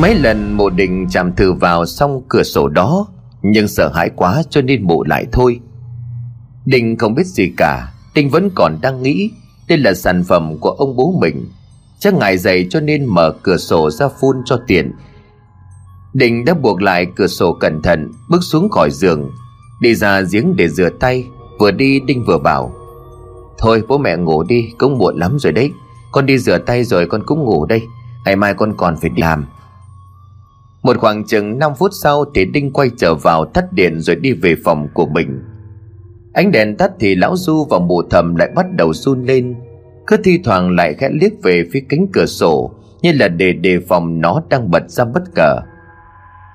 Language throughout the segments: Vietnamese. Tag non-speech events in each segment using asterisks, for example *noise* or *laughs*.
Mấy lần mộ định chạm thử vào xong cửa sổ đó, Nhưng sợ hãi quá cho nên mộ lại thôi. Đình không biết gì cả Đình vẫn còn đang nghĩ Đây là sản phẩm của ông bố mình. Chắc ngại dậy cho nên mở cửa sổ ra phun cho tiền Đình đã buộc lại cửa sổ cẩn thận, Bước xuống khỏi giường, Đi ra giếng để rửa tay, Vừa đi Đinh vừa bảo, Thôi bố mẹ ngủ đi, Cũng muộn lắm rồi đấy. Con đi rửa tay rồi con cũng ngủ đây. Ngày mai con còn phải đi làm. Một khoảng chừng 5 phút sau Thì Đinh quay trở vào tắt điện Rồi đi về phòng của mình. Ánh đèn tắt thì lão Du và mụ thầm lại bắt đầu run lên. Cứ thi thoảng lại khẽ liếc về phía cánh cửa sổ, Như là để đề phòng nó đang bật ra bất ngờ.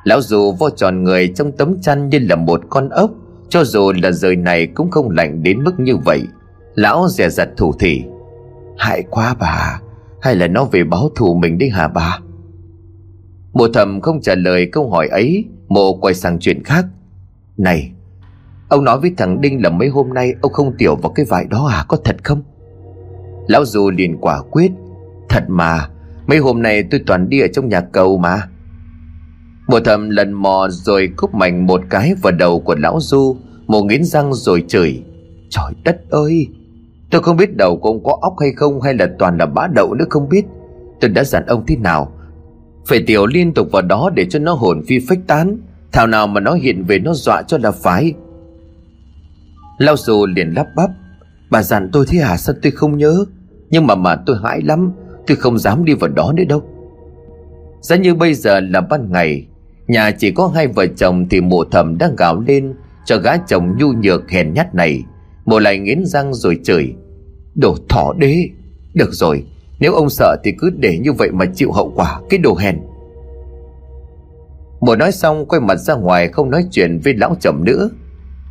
Lão Du vo tròn người trong tấm chăn như là một con ốc, Cho dù là rời này cũng không lạnh đến mức như vậy. Lão dè dặt thủ thỉ, Hại quá bà, Hay là nó về báo thù mình đi hả bà? Mộ thầm không trả lời câu hỏi ấy, Mộ quay sang chuyện khác. Này, Ông nói với thằng Đinh là mấy hôm nay Ông không tiểu vào cái vải đó à Có thật không? Lão Du liền quả quyết, Thật mà, Mấy hôm nay tôi toàn đi ở trong nhà cầu mà. Mộ thầm lần mò rồi cúp mạnh một cái vào đầu của lão Du Mộ nghiến răng rồi chửi. Trời đất ơi, Tôi không biết đầu của ông có óc hay không Hay là toàn là bã đậu nữa không biết. Tôi đã dặn ông thế nào phải tiểu liên tục vào đó để cho nó hồn phi phách tán. Thảo nào mà nó hiện về nó dọa cho là phải Lao dù liền lắp bắp, Bà dặn tôi thế à sao tôi không nhớ? Nhưng mà mà tôi hãi lắm, Tôi không dám đi vào đó nữa đâu. Giá như bây giờ là ban ngày, Nhà chỉ có hai vợ chồng Thì mụ thầm đang gào lên Cho gã chồng nhu nhược hèn nhát này. Mụ lại nghiến răng rồi chửi, Đồ thỏ đế, Được rồi nếu ông sợ thì cứ để như vậy mà chịu hậu quả, Cái đồ hèn. Mùa nói xong, quay mặt ra ngoài Không nói chuyện với lão chồng nữa.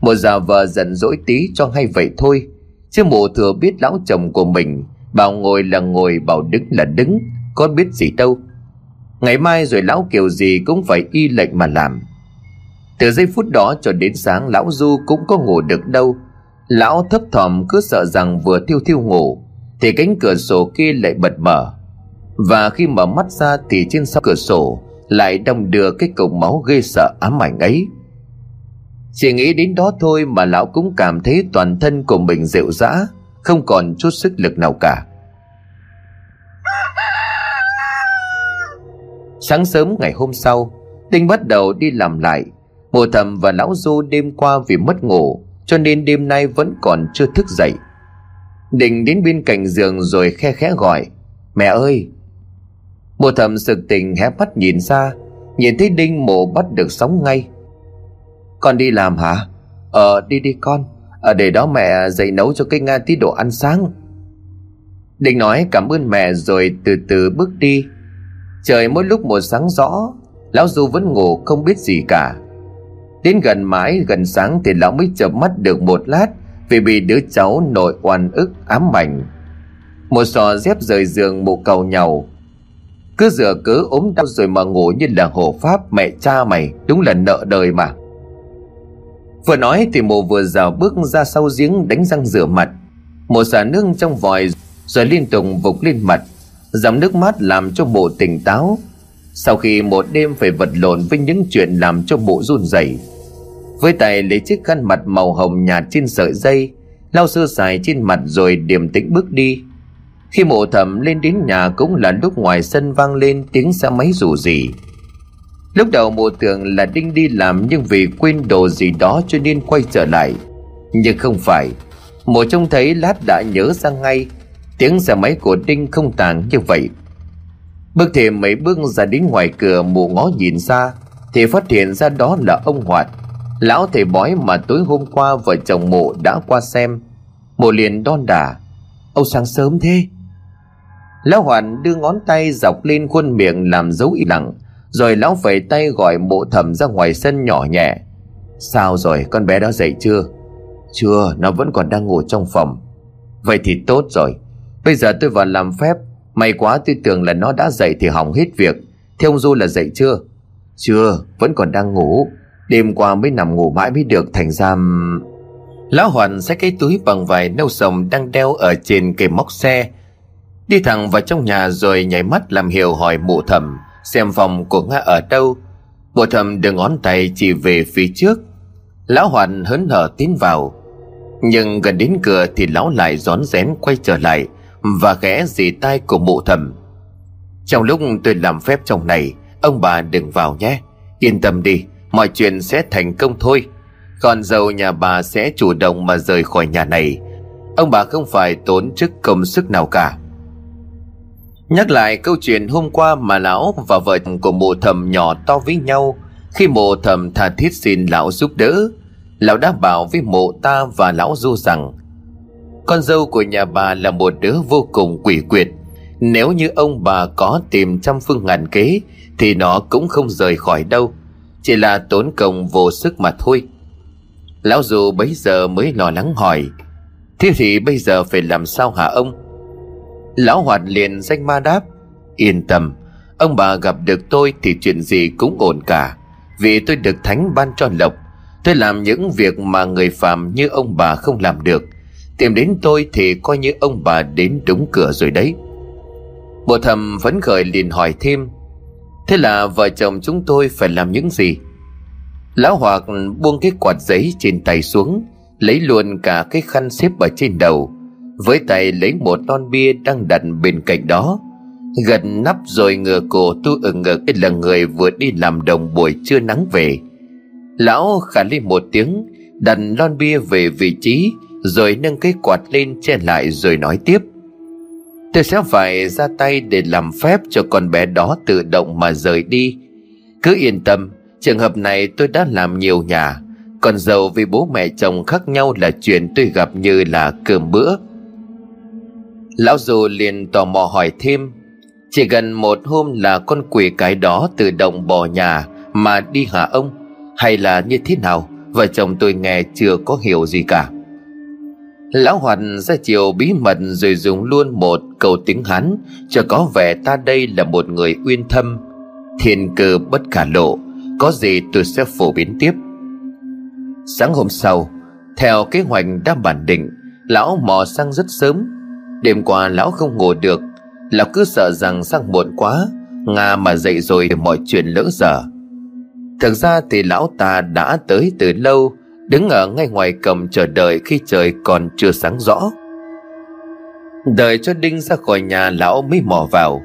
Mùa già vợ giận dỗi tí cho hay vậy thôi. Chứ mùa thừa biết lão chồng của mình, Bảo ngồi là ngồi, Bảo đứng là đứng, Có biết gì đâu. Ngày mai rồi lão kiểu gì cũng phải y lệnh mà làm. Từ giây phút đó cho đến sáng, lão Du cũng có ngủ được đâu. Lão thấp thỏm cứ sợ rằng vừa thiêu thiêu ngủ. Thì cánh cửa sổ kia lại bật mở. Và khi mở mắt ra thì trên sau cửa sổ Lại đong đưa cái cục máu ghê sợ ám ảnh ấy. Chỉ nghĩ đến đó thôi mà lão cũng cảm thấy toàn thân của mình rệu rã, Không còn chút sức lực nào cả. Sáng sớm ngày hôm sau Tinh bắt đầu đi làm lại. Mùa thầm và lão du đêm qua vì mất ngủ, Cho nên đêm nay vẫn còn chưa thức dậy. Định đến bên cạnh giường rồi khe khẽ gọi, Mẹ ơi! Bồ thầm sực tình hé mắt nhìn ra Nhìn thấy đinh mộ bắt được sóng ngay. Con đi làm hả? Ờ đi đi con Ở để đó mẹ dậy nấu cho cái Nga tí đồ ăn sáng. Định nói cảm ơn mẹ rồi từ từ bước đi. Trời mỗi lúc một sáng rõ, Lão Du vẫn ngủ không biết gì cả. Đến gần mãi, gần sáng thì lão mới chợp mắt được một lát vì bị đứa cháu nội oan ức ám ảnh. Một sò dép rời giường mụ cầu nhau. Cứ rửa cứ ốm đau rồi mà ngủ như là hộ pháp mẹ cha mày, Đúng là nợ đời mà. Vừa nói thì mụ vừa rào bước ra sau giếng đánh răng rửa mặt. Một xả nước trong vòi rồi liên tục vục lên mặt dòng nước mắt làm cho bộ tỉnh táo. Sau khi một đêm phải vật lộn với những chuyện làm cho bộ run rẩy với tay lấy chiếc khăn mặt màu hồng nhạt trên sợi dây, lau sơ sài trên mặt rồi điềm tĩnh bước đi. Khi mộ thẩm lên đến nhà cũng là lúc ngoài sân vang lên tiếng xe máy rủ rỉ lúc đầu mộ tưởng là đinh đi làm nhưng vì quên đồ gì đó cho nên quay trở lại. Nhưng không phải, mộ trông thấy lát đã nhớ ra ngay, Tiếng xe máy của Đinh không tàng như vậy. Bước thêm mấy bước ra đến ngoài cửa mộ ngó nhìn ra, Thì phát hiện ra đó là ông Hoạt. Lão thầy bói mà tối hôm qua vợ chồng mộ đã qua xem. Mộ liền đon đả, Ông sáng sớm thế. Lão hoàn đưa ngón tay dọc lên khuôn miệng làm dấu im lặng, Rồi lão vẩy tay gọi mộ thẩm ra ngoài sân nhỏ nhẹ. Sao rồi, con bé đó dậy chưa? Chưa, nó vẫn còn đang ngủ trong phòng. Vậy thì tốt rồi. Bây giờ tôi vào làm phép, May quá tôi tưởng là nó đã dậy thì hỏng hết việc. Thế ông Du là dậy chưa? Chưa, vẫn còn đang ngủ. Đêm qua mới nằm ngủ mãi mới được thành ra Lão Hoàn xách cái túi bằng vải nâu sồng đang đeo ở trên cây móc xe. Đi thẳng vào trong nhà rồi nhảy mắt làm hiệu hỏi mụ thầm, xem phòng của nga ở đâu. Bộ thầm đưa ngón tay chỉ về phía trước. Lão hoàn hớn hở tiến vào. Nhưng gần đến cửa thì lão lại rón rén quay trở lại và ghé dì tai của mụ thầm. Trong lúc tôi làm phép trong này, ông bà đừng vào nhé, yên tâm đi mọi chuyện sẽ thành công thôi. Còn giàu nhà bà sẽ chủ động mà rời khỏi nhà này, ông bà không phải tốn chức công sức nào cả. Nhắc lại câu chuyện hôm qua mà lão và vợ của mụ thầm nhỏ to với nhau, khi mụ thầm tha thiết xin lão giúp đỡ, lão đã bảo với mụ ta và lão du rằng, con dâu của nhà bà là một đứa vô cùng quỷ quyệt. Nếu như ông bà có tìm trăm phương ngàn kế, thì nó cũng không rời khỏi đâu chỉ là tốn công vô sức mà thôi. Lão dù bấy giờ mới lo lắng hỏi, thế thì bây giờ phải làm sao hả ông? Lão hoạt liền danh ma đáp, yên tâm, ông bà gặp được tôi thì chuyện gì cũng ổn cả. Vì tôi được thánh ban cho lộc, tôi làm những việc mà người phàm như ông bà không làm được. Tìm đến tôi thì coi như ông bà đến đúng cửa rồi đấy. Bộ thầm phấn khởi liền hỏi thêm thế là vợ chồng chúng tôi phải làm những gì? Lão hoạt buông cái quạt giấy trên tay xuống, lấy luôn cả cái khăn xếp ở trên đầu, với tay lấy một lon bia đang đặt bên cạnh đó gần nắp rồi ngửa cổ tu ở ngực là người vừa đi làm đồng buổi trưa nắng về. Lão khả lên một tiếng, đặt lon bia về vị trí, rồi nâng cái quạt lên che lại rồi nói tiếp tôi sẽ phải ra tay để làm phép cho con bé đó tự động mà rời đi. Cứ yên tâm, trường hợp này tôi đã làm nhiều nhà. Còn giàu vì bố mẹ chồng khác nhau là chuyện tôi gặp như là cơm bữa. Lão dù liền tò mò hỏi thêm, chỉ gần một hôm là con quỷ cái đó tự động bỏ nhà mà đi hả ông? Hay là như thế nào? Vợ chồng tôi nghe chưa có hiểu gì cả lão hoạt ra chiều bí mật rồi dùng luôn một câu tiếng hán, cho có vẻ ta đây là một người uyên thâm. Thiên cơ bất khả lộ, có gì tôi sẽ phổ biến tiếp? Sáng hôm sau, theo kế hoạch đã bản định, lão mò sang rất sớm. Đêm qua lão không ngủ được, lão cứ sợ rằng sang muộn quá, nga mà dậy rồi mọi chuyện lỡ dở. Thực ra thì lão ta đã tới từ lâu đứng ở ngay ngoài cầm chờ đợi khi trời còn chưa sáng rõ. Đợi cho đinh ra khỏi nhà, lão mới mò vào.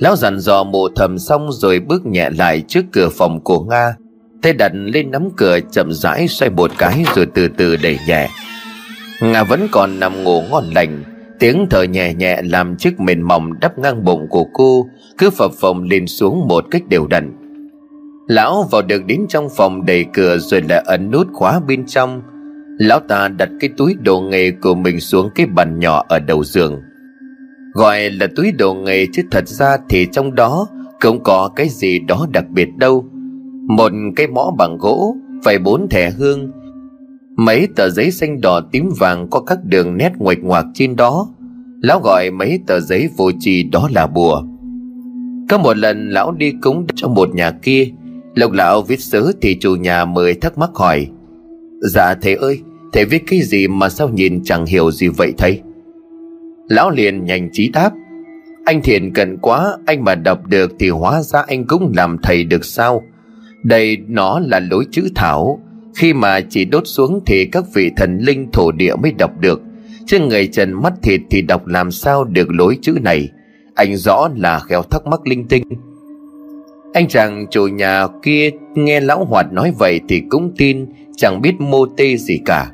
Lão dặn dò mộ thầm xong rồi bước nhẹ lại trước cửa phòng của nga, tay đặt lên nắm cửa chậm rãi xoay một cái rồi từ từ đẩy nhẹ. Nga vẫn còn nằm ngủ ngon lành, tiếng thở nhẹ nhẹ làm chiếc mền mỏng đắp ngang bụng của cô cứ phập phồng lên xuống một cách đều đặn lão vào được đến trong phòng đẩy cửa rồi lại ấn nút khóa bên trong. Lão ta đặt cái túi đồ nghề của mình xuống cái bàn nhỏ ở đầu giường. Gọi là túi đồ nghề chứ thật ra thì trong đó cũng có cái gì đó đặc biệt đâu. Một cái mõ bằng gỗ, vài bốn thẻ hương, mấy tờ giấy xanh đỏ tím vàng có các đường nét ngoạch ngoạc trên đó. Lão gọi mấy tờ giấy vô trì đó là bùa. Có một lần lão đi cúng cho một nhà kia lộc lão viết sớ thì chủ nhà mới thắc mắc hỏi. Dạ thầy ơi, thầy viết cái gì mà sao nhìn chẳng hiểu gì vậy thầy? Lão liền nhanh trí đáp. Anh thiện cần quá, anh mà đọc được thì hóa ra anh cũng làm thầy được sao? Đây nó là lối chữ thảo. Khi mà chỉ đốt xuống thì các vị thần linh thổ địa mới đọc được. Chứ người trần mắt thịt thì đọc làm sao được lối chữ này? Anh rõ là khéo thắc mắc linh tinh anh chàng chủ nhà kia nghe lão hoạt nói vậy thì cũng tin, chẳng biết mô tê gì cả.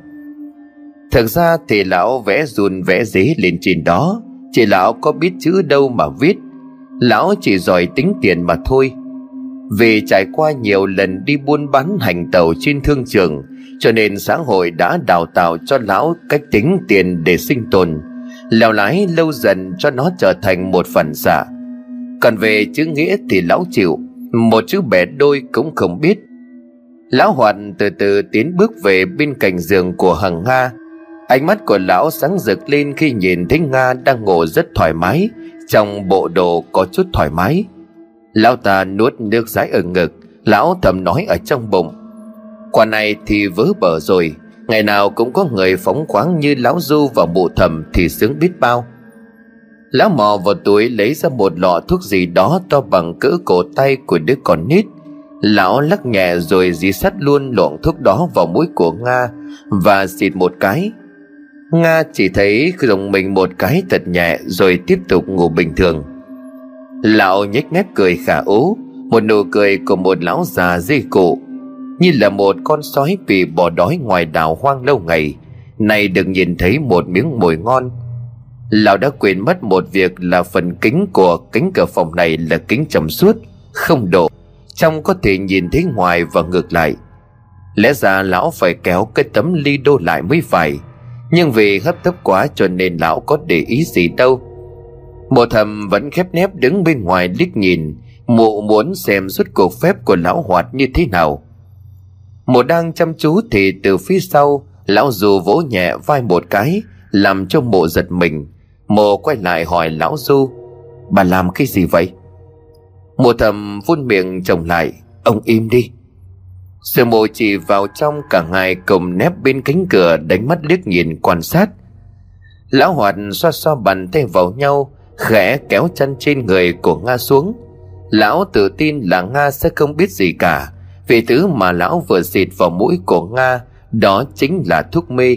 Thực ra thì lão vẽ run vẽ dế lên trên đó, Chỉ lão có biết chữ đâu mà viết. Lão chỉ giỏi tính tiền mà thôi. Vì trải qua nhiều lần đi buôn bán hành tàu trên thương trường, Cho nên xã hội đã đào tạo cho lão cách tính tiền để sinh tồn. Lèo lái lâu dần cho nó trở thành một phần xạ. Còn về chữ nghĩa thì lão chịu. Một chữ bẻ đôi cũng không biết. Lão Hoàn từ từ tiến bước về bên cạnh giường của Hằng Nga. Ánh mắt của lão sáng rực lên khi nhìn thấy Nga đang ngủ rất thoải mái, Trong bộ đồ có chút thoải mái. Lão ta nuốt nước rái ở ngực, Lão thầm nói ở trong bụng. Quả này thì vớ bở rồi, Ngày nào cũng có người phóng khoáng như lão du và bộ thầm thì sướng biết bao. Lão mò vào túi lấy ra một lọ thuốc gì đó to bằng cỡ cổ tay của đứa con nít. Lão lắc nhẹ rồi dí sắt luôn lọn thuốc đó vào mũi của Nga Và xịt một cái. Nga chỉ thấy dùng mình một cái thật nhẹ rồi tiếp tục ngủ bình thường. Lão nhếch mép cười khả ố Một nụ cười của một lão già dây cụ, Như là một con sói bị bỏ đói ngoài đảo hoang lâu ngày. Này được nhìn thấy một miếng mồi ngon Lão đã quên mất một việc là phần kính của kính cửa phòng này là kính trầm suốt Không đổ, Trong có thể nhìn thấy ngoài và ngược lại. Lẽ ra lão phải kéo cái tấm ly đô lại mới phải. Nhưng vì hấp tấp quá cho nên lão có để ý gì đâu. Mộ thầm vẫn khép nép đứng bên ngoài liếc nhìn Mụ muốn xem suốt cuộc phép của lão hoạt như thế nào. Mộ đang chăm chú thì từ phía sau Lão dù vỗ nhẹ vai một cái Làm cho mộ giật mình. Mồ quay lại hỏi lão Du, Bà làm cái gì vậy? Mộ thầm vun miệng chồng lại, Ông im đi. Sư mộ chỉ vào trong cả hai cùng nép bên cánh cửa đánh mắt liếc nhìn quan sát. Lão hoạt xoa xoa bàn tay vào nhau, Khẽ kéo chân trên người của Nga xuống. Lão tự tin là Nga sẽ không biết gì cả, Vì thứ mà lão vừa xịt vào mũi của Nga Đó chính là thuốc mê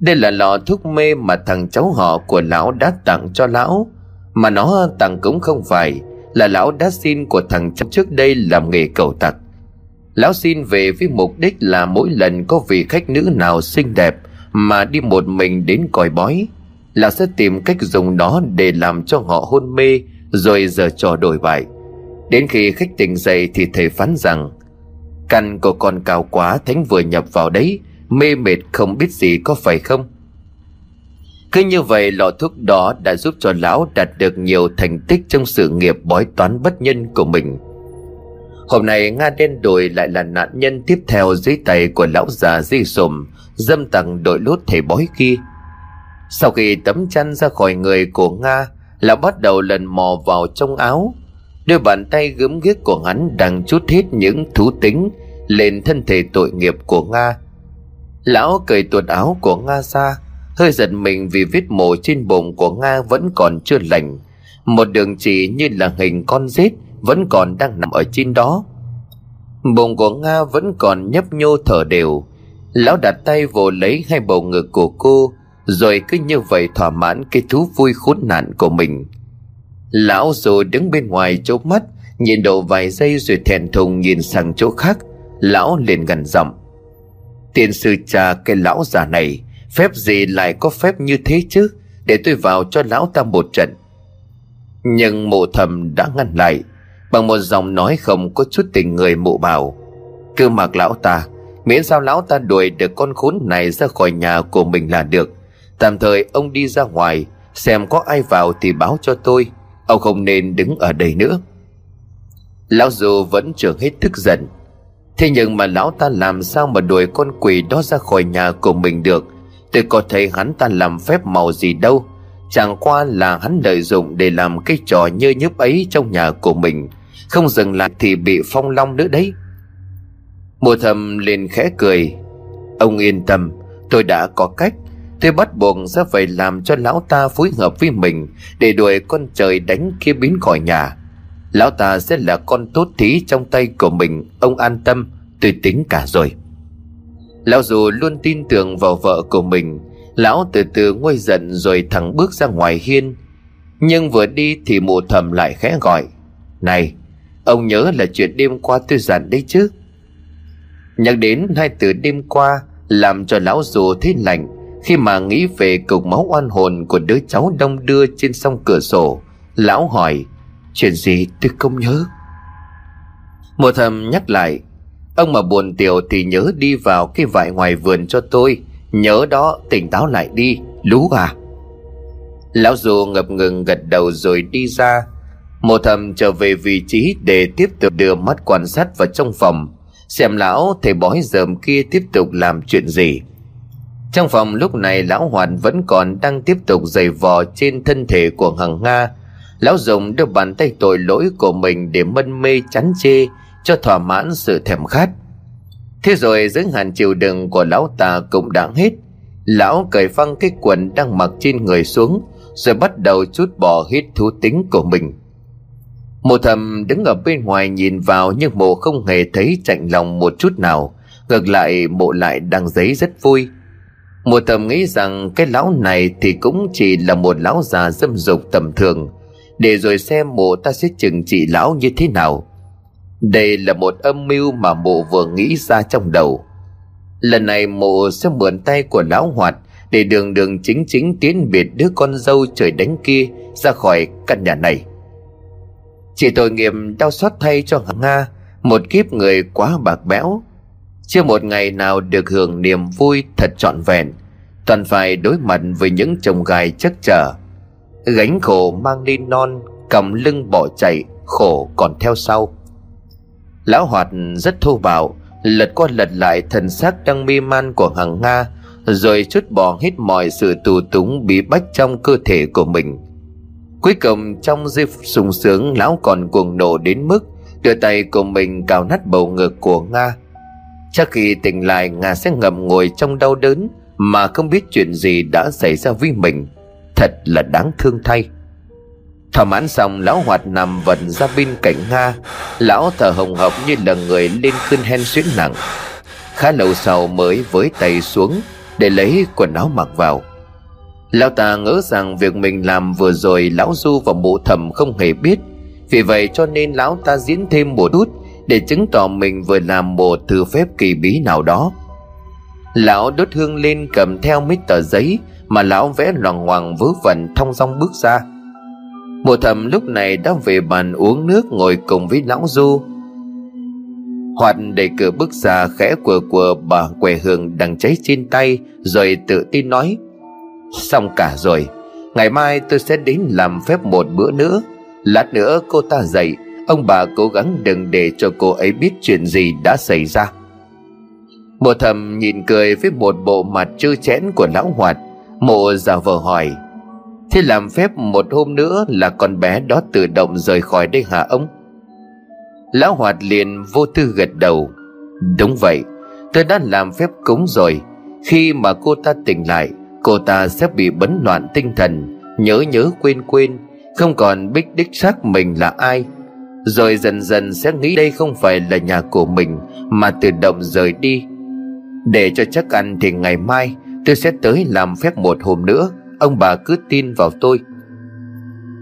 đây là lọ thuốc mê mà thằng cháu họ của lão đã tặng cho lão. Mà nó tặng cũng không phải Là lão đã xin của thằng cháu trước đây làm nghề cầu tặc. Lão xin về với mục đích là mỗi lần có vị khách nữ nào xinh đẹp Mà đi một mình đến còi bói, Lão sẽ tìm cách dùng nó để làm cho họ hôn mê Rồi giờ trò đổi bại. Đến khi khách tỉnh dậy thì thầy phán rằng, Căn của con cao quá, thánh vừa nhập vào đấy mê mệt không biết gì có phải không? Cứ như vậy, lọ thuốc đó đã giúp cho lão đạt được nhiều thành tích trong sự nghiệp bói toán bất nhân của mình. Hôm nay, nga đen đồi lại là nạn nhân tiếp theo dưới tay của lão già di sùm, dâm tặng đội lốt thầy bói kia. Sau khi tấm chăn ra khỏi người của nga, lão bắt đầu lần mò vào trong áo. Đôi bàn tay gớm ghiếc của hắn đang chút hết những thú tính lên thân thể tội nghiệp của nga. Lão cởi tuột áo của Nga ra, Hơi giật mình vì vết mổ trên bụng của Nga vẫn còn chưa lành. Một đường chỉ như là hình con rết Vẫn còn đang nằm ở trên đó. Bụng của Nga vẫn còn nhấp nhô thở đều. Lão đặt tay vồ lấy hai bầu ngực của cô, Rồi cứ như vậy thỏa mãn cái thú vui khốn nạn của mình. Lão rồi đứng bên ngoài chỗ mắt, Nhìn độ vài giây rồi thèn thùng nhìn sang chỗ khác. Lão liền gần giọng tiền sư cha, cái lão già này, Phép gì lại có phép như thế chứ? Để tôi vào cho lão ta một trận. Nhưng mộ thầm đã ngăn lại, Bằng một giọng nói không có chút tình người mộ bảo. Cứ mặc lão ta, Miễn sao lão ta đuổi được con khốn này ra khỏi nhà của mình là được. Tạm thời ông đi ra ngoài, Xem có ai vào thì báo cho tôi. Ông không nên đứng ở đây nữa. Lão dù vẫn chưa hết tức giận. Thế nhưng mà lão ta làm sao mà đuổi con quỷ đó ra khỏi nhà của mình được? Tôi có thấy hắn ta làm phép màu gì đâu. Chẳng qua là hắn lợi dụng để làm cái trò nhơ nhớp ấy trong nhà của mình. Không dừng lại thì bị phong long nữa đấy. Mùa thầm liền khẽ cười. Ông yên tâm, Tôi đã có cách. Tôi bắt buộc sẽ phải làm cho lão ta phối hợp với mình Để đuổi con trời đánh kia biến khỏi nhà. Lão ta sẽ là con tốt thí trong tay của mình, Ông an tâm, Tôi tính cả rồi. Lão dù luôn tin tưởng vào vợ của mình, Lão từ từ nguôi giận rồi thẳng bước ra ngoài hiên. Nhưng vừa đi thì mụ thầm lại khẽ gọi, Này, Ông nhớ là chuyện đêm qua tôi dặn đấy chứ? Nhắc đến hai từ đêm qua Làm cho lão dù thấy lạnh, Khi mà nghĩ về cục máu oan hồn Của đứa cháu đông đưa trên sông cửa sổ, Lão hỏi Chuyện gì tôi không nhớ? Mùa thầm nhắc lại, Ông mà buồn tiểu thì nhớ đi vào cái vải ngoài vườn cho tôi, Nhớ đó, tỉnh táo lại đi, Lú à. Lão dù ngập ngừng gật đầu rồi đi ra. Mộ thầm trở về vị trí để tiếp tục đưa mắt quan sát vào trong phòng, Xem lão thầy bói dờm kia tiếp tục làm chuyện gì. Trong phòng lúc này lão hoàn vẫn còn đang tiếp tục giày vò trên thân thể của hằng Nga Lão dùng đưa bàn tay tội lỗi của mình để mân mê chắn chê, cho thỏa mãn sự thèm khát. Thế rồi giới hạn chịu đựng của lão ta cũng đã hết. Lão cởi phăng cái quần đang mặc trên người xuống, Rồi bắt đầu chút bỏ hết thú tính của mình Mộ thầm đứng ở bên ngoài nhìn vào Nhưng mộ không hề thấy chạnh lòng một chút nào Ngược lại, mộ lại đang giấy rất vui Mộ thầm nghĩ rằng cái lão này thì cũng chỉ là một lão già dâm dục tầm thường để rồi xem mộ ta sẽ chừng trị lão như thế nào. Đây là một âm mưu mà mộ vừa nghĩ ra trong đầu. Lần này mộ sẽ mượn tay của lão hoạt Để đường đường chính chính tiến biệt đứa con dâu trời đánh kia Ra khỏi căn nhà này. Chỉ tội nghiệp đau xót thay cho Nga, Một kiếp người quá bạc bẽo. Chưa một ngày nào được hưởng niềm vui thật trọn vẹn, Toàn phải đối mặt với những chồng gai chắc trở. Gánh khổ mang đi non, Cầm lưng bỏ chạy, Khổ còn theo sau. Lão hoạt rất thô bạo, lật qua lật lại thần xác đang mê man của hằng nga, rồi chút bỏ hết mọi sự tù túng bí bách trong cơ thể của mình. Cuối cùng, trong giây sung sướng, lão còn cuồng nổ đến mức đưa tay của mình cào nát bầu ngực của nga. Chắc khi tỉnh lại, nga sẽ ngậm ngồi trong đau đớn mà không biết chuyện gì đã xảy ra với mình thật là đáng thương thay. Thỏa mãn xong, lão hoạt nằm vần ra bên cạnh nga. Lão thở hồng hộc như là người lên cơn hen suyễn nặng. Khá lâu sau mới với tay xuống để lấy quần áo mặc vào. Lão ta ngỡ rằng việc mình làm vừa rồi lão du và mụ thầm không hề biết. Vì vậy cho nên lão ta diễn thêm một chút để chứng tỏ mình vừa làm một thư phép kỳ bí nào đó. Lão đốt hương lên cầm theo mấy tờ giấy mà lão vẽ loằng ngoằng vớ vẩn thong dong bước ra. Mùa thầm lúc này đã về bàn uống nước ngồi cùng với lão du. Hoạt đẩy cửa bước ra, khẽ của của bà quẻ hương đang cháy trên tay, Rồi tự tin nói, Xong cả rồi, Ngày mai tôi sẽ đến làm phép một bữa nữa. Lát nữa cô ta dậy, Ông bà cố gắng đừng để cho cô ấy biết chuyện gì đã xảy ra. Mùa thầm nhìn cười với một bộ mặt trơ chẽn của lão hoạt Mộ giả vờ hỏi, Thế làm phép một hôm nữa là con bé đó tự động rời khỏi đây hả ông? Lão Hoạt liền vô tư gật đầu, Đúng vậy, Tôi đã làm phép cúng rồi. Khi mà cô ta tỉnh lại, Cô ta sẽ bị bấn loạn tinh thần, Nhớ nhớ quên quên, Không còn biết đích xác mình là ai. Rồi dần dần sẽ nghĩ đây không phải là nhà của mình Mà tự động rời đi. Để cho chắc ăn thì ngày mai Tôi sẽ tới làm phép một hôm nữa, Ông bà cứ tin vào tôi.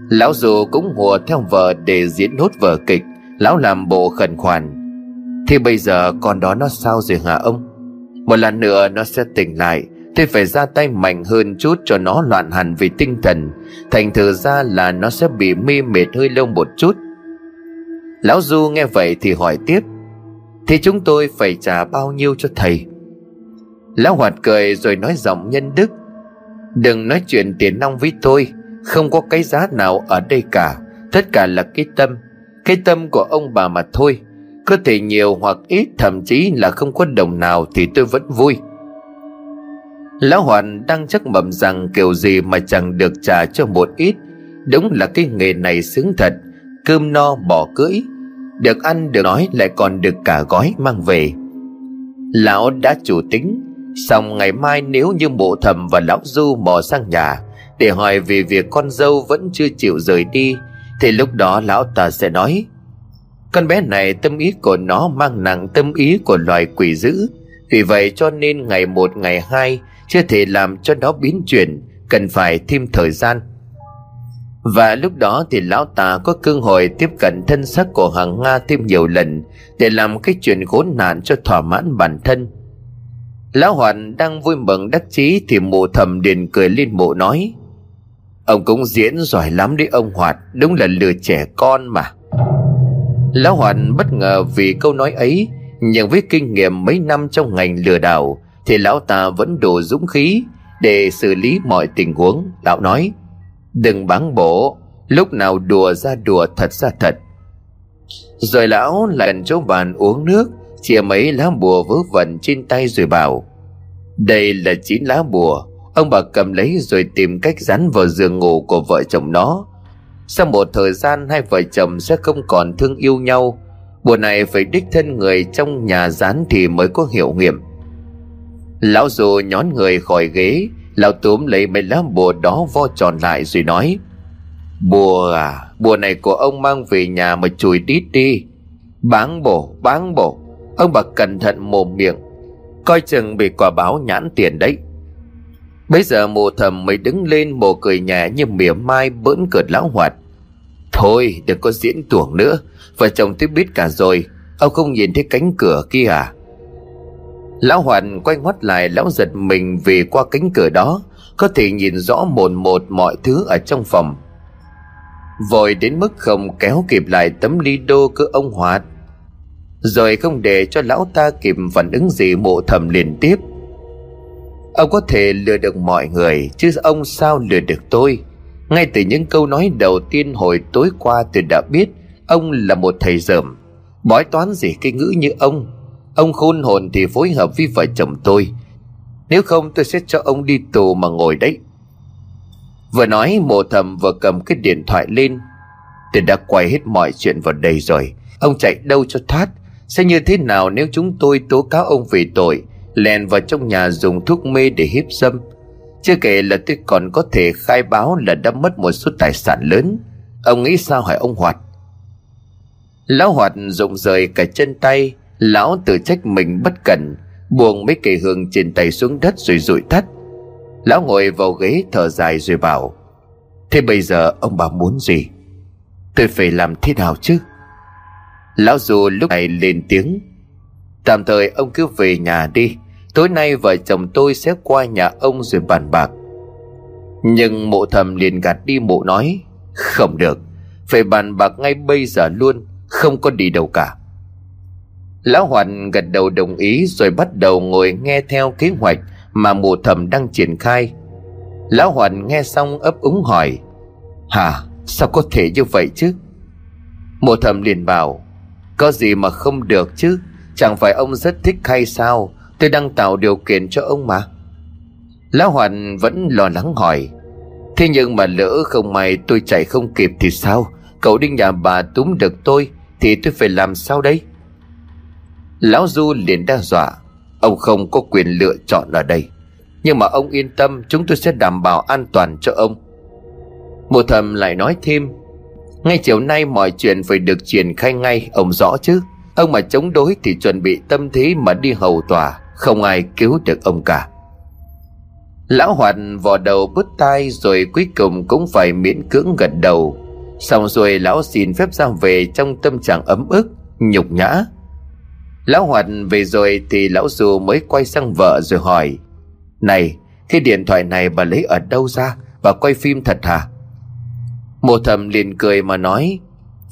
Lão dù cũng hùa theo vợ để diễn nốt vở kịch, Lão làm bộ khẩn khoản. Thì bây giờ con đó nó sao rồi hả ông? Một lần nữa nó sẽ tỉnh lại, Tôi phải ra tay mạnh hơn chút cho nó loạn hẳn vì tinh thần, Thành thử ra là nó sẽ bị mê mệt hơi lâu một chút. Lão Du nghe vậy thì hỏi tiếp Thì chúng tôi phải trả bao nhiêu cho thầy? Lão Hoạt cười rồi nói giọng nhân đức. Đừng nói chuyện tiền nong với tôi, Không có cái giá nào ở đây cả. Tất cả là cái tâm Cái tâm của ông bà mà thôi. Có thể nhiều hoặc ít, Thậm chí là không có đồng nào Thì tôi vẫn vui. Lão Hoàn đang chắc mầm rằng Kiểu gì mà chẳng được trả cho một ít. Đúng là cái nghề này sướng thật, Cơm no bỏ cưỡi. Được ăn, được nói, lại còn được cả gói mang về. Lão đã chủ tính. Xong ngày mai nếu như bộ thầm và lão du mò sang nhà, Để hỏi về việc con dâu vẫn chưa chịu rời đi, Thì lúc đó lão ta sẽ nói, Con bé này tâm ý của nó mang nặng tâm ý của loài quỷ dữ. Vì vậy cho nên ngày một, ngày hai Chưa thể làm cho nó biến chuyển, Cần phải thêm thời gian. Và lúc đó thì lão ta có cơ hội tiếp cận thân xác của hàng Nga thêm nhiều lần, Để làm cái chuyện khốn nạn cho thỏa mãn bản thân. Lão Hoàn đang vui mừng đắc chí Thì mụ thầm điền cười lên mụ nói, Ông cũng diễn giỏi lắm đấy ông Hoạt, Đúng là lừa trẻ con mà. Lão Hoàn bất ngờ vì câu nói ấy, Nhưng với kinh nghiệm mấy năm trong ngành lừa đảo Thì lão ta vẫn đủ dũng khí Để xử lý mọi tình huống. Lão nói, Đừng báng bổ, Lúc nào đùa ra đùa thật ra thật. Rồi lão lại chỗ bàn uống nước Chia mấy lá bùa vớ vẩn trên tay rồi bảo, Đây là chín lá bùa. Ông bà cầm lấy rồi tìm cách dán vào giường ngủ của vợ chồng nó. Sau một thời gian, hai vợ chồng sẽ không còn thương yêu nhau. Bùa này phải đích thân người trong nhà dán thì mới có hiệu nghiệm. Lão dù nhón người khỏi ghế. Lão túm lấy mấy lá bùa đó vo tròn lại rồi nói, Bùa à Bùa này của ông mang về nhà mà chùi đít đi. Báng bổ báng bổ. Ông bà cẩn thận mồm miệng, Coi chừng bị quả báo nhãn tiền đấy. Bây giờ mụ thầm mới đứng lên mồ cười nhẹ như mỉa mai bỡn cợt lão hoạt. Thôi, đừng có diễn tuồng nữa, Vợ chồng tôi biết cả rồi, Ông không nhìn thấy cánh cửa kia à? Lão Hoàn quay ngoắt lại, Lão giật mình vì qua cánh cửa đó, Có thể nhìn rõ mồn một mọi thứ ở trong phòng. Vội đến mức không kéo kịp lại tấm ly đô của ông Hoạt. Rồi không để cho lão ta kịp phản ứng gì, mộ thầm liền tiếp. Ông có thể lừa được mọi người, Chứ ông sao lừa được tôi? Ngay từ những câu nói đầu tiên hồi tối qua tôi đã biết, Ông là một thầy dởm Bói toán gì cái ngữ như ông? Ông khôn hồn thì phối hợp với vợ chồng tôi. Nếu không, tôi sẽ cho ông đi tù mà ngồi đấy. Vừa nói, mộ thầm vừa cầm cái điện thoại lên. Tôi đã quay hết mọi chuyện vào đây rồi. Ông chạy đâu cho thoát? Sẽ như thế nào nếu chúng tôi tố cáo ông về tội Lèn vào trong nhà dùng thuốc mê để hiếp dâm? Chưa kể là tôi còn có thể khai báo là đã mất một số tài sản lớn. Ông nghĩ sao hỏi ông Hoạt? Lão Hoạt rụng rời cả chân tay, Lão tự trách mình bất cẩn, Buông mấy cây hương trên tay xuống đất rồi rụi tắt Lão ngồi vào ghế thở dài rồi bảo, Thế bây giờ ông bà muốn gì? Tôi phải làm thế nào chứ? Lão dù lúc này lên tiếng. Tạm thời ông cứ về nhà đi. Tối nay vợ chồng tôi sẽ qua nhà ông rồi bàn bạc. Nhưng mộ thầm liền gạt đi mộ nói, Không được, Phải bàn bạc ngay bây giờ luôn, Không có đi đâu cả. Lão Hoàn gật đầu đồng ý Rồi bắt đầu ngồi nghe theo kế hoạch Mà mộ thầm đang triển khai. Lão Hoàn nghe xong ấp úng hỏi Hả sao có thể như vậy chứ? Mộ thầm liền bảo có gì mà không được chứ? Chẳng phải ông rất thích hay sao? Tôi đang tạo điều kiện cho ông mà. Lão Hoàn vẫn lo lắng hỏi. Thế nhưng mà lỡ không may tôi chạy không kịp thì sao? Cậu đi nhà bà túm được tôi Thì tôi phải làm sao đây? Lão Du liền đe dọa. Ông không có quyền lựa chọn ở đây. Nhưng mà ông yên tâm, Chúng tôi sẽ đảm bảo an toàn cho ông. Mùa thầm lại nói thêm. Ngay chiều nay mọi chuyện phải được triển khai ngay, Ông rõ chứ. Ông mà chống đối thì chuẩn bị tâm thế mà đi hầu tòa, Không ai cứu được ông cả. Lão Hoạt vò đầu bứt tai Rồi cuối cùng cũng phải miễn cưỡng gật đầu. Xong rồi lão xin phép ra về Trong tâm trạng ấm ức, Nhục nhã. Lão Hoạt về rồi thì lão dù mới quay sang vợ rồi hỏi, Này, Cái điện thoại này bà lấy ở đâu ra? Bà quay phim thật hả? Mộ thầm liền cười mà nói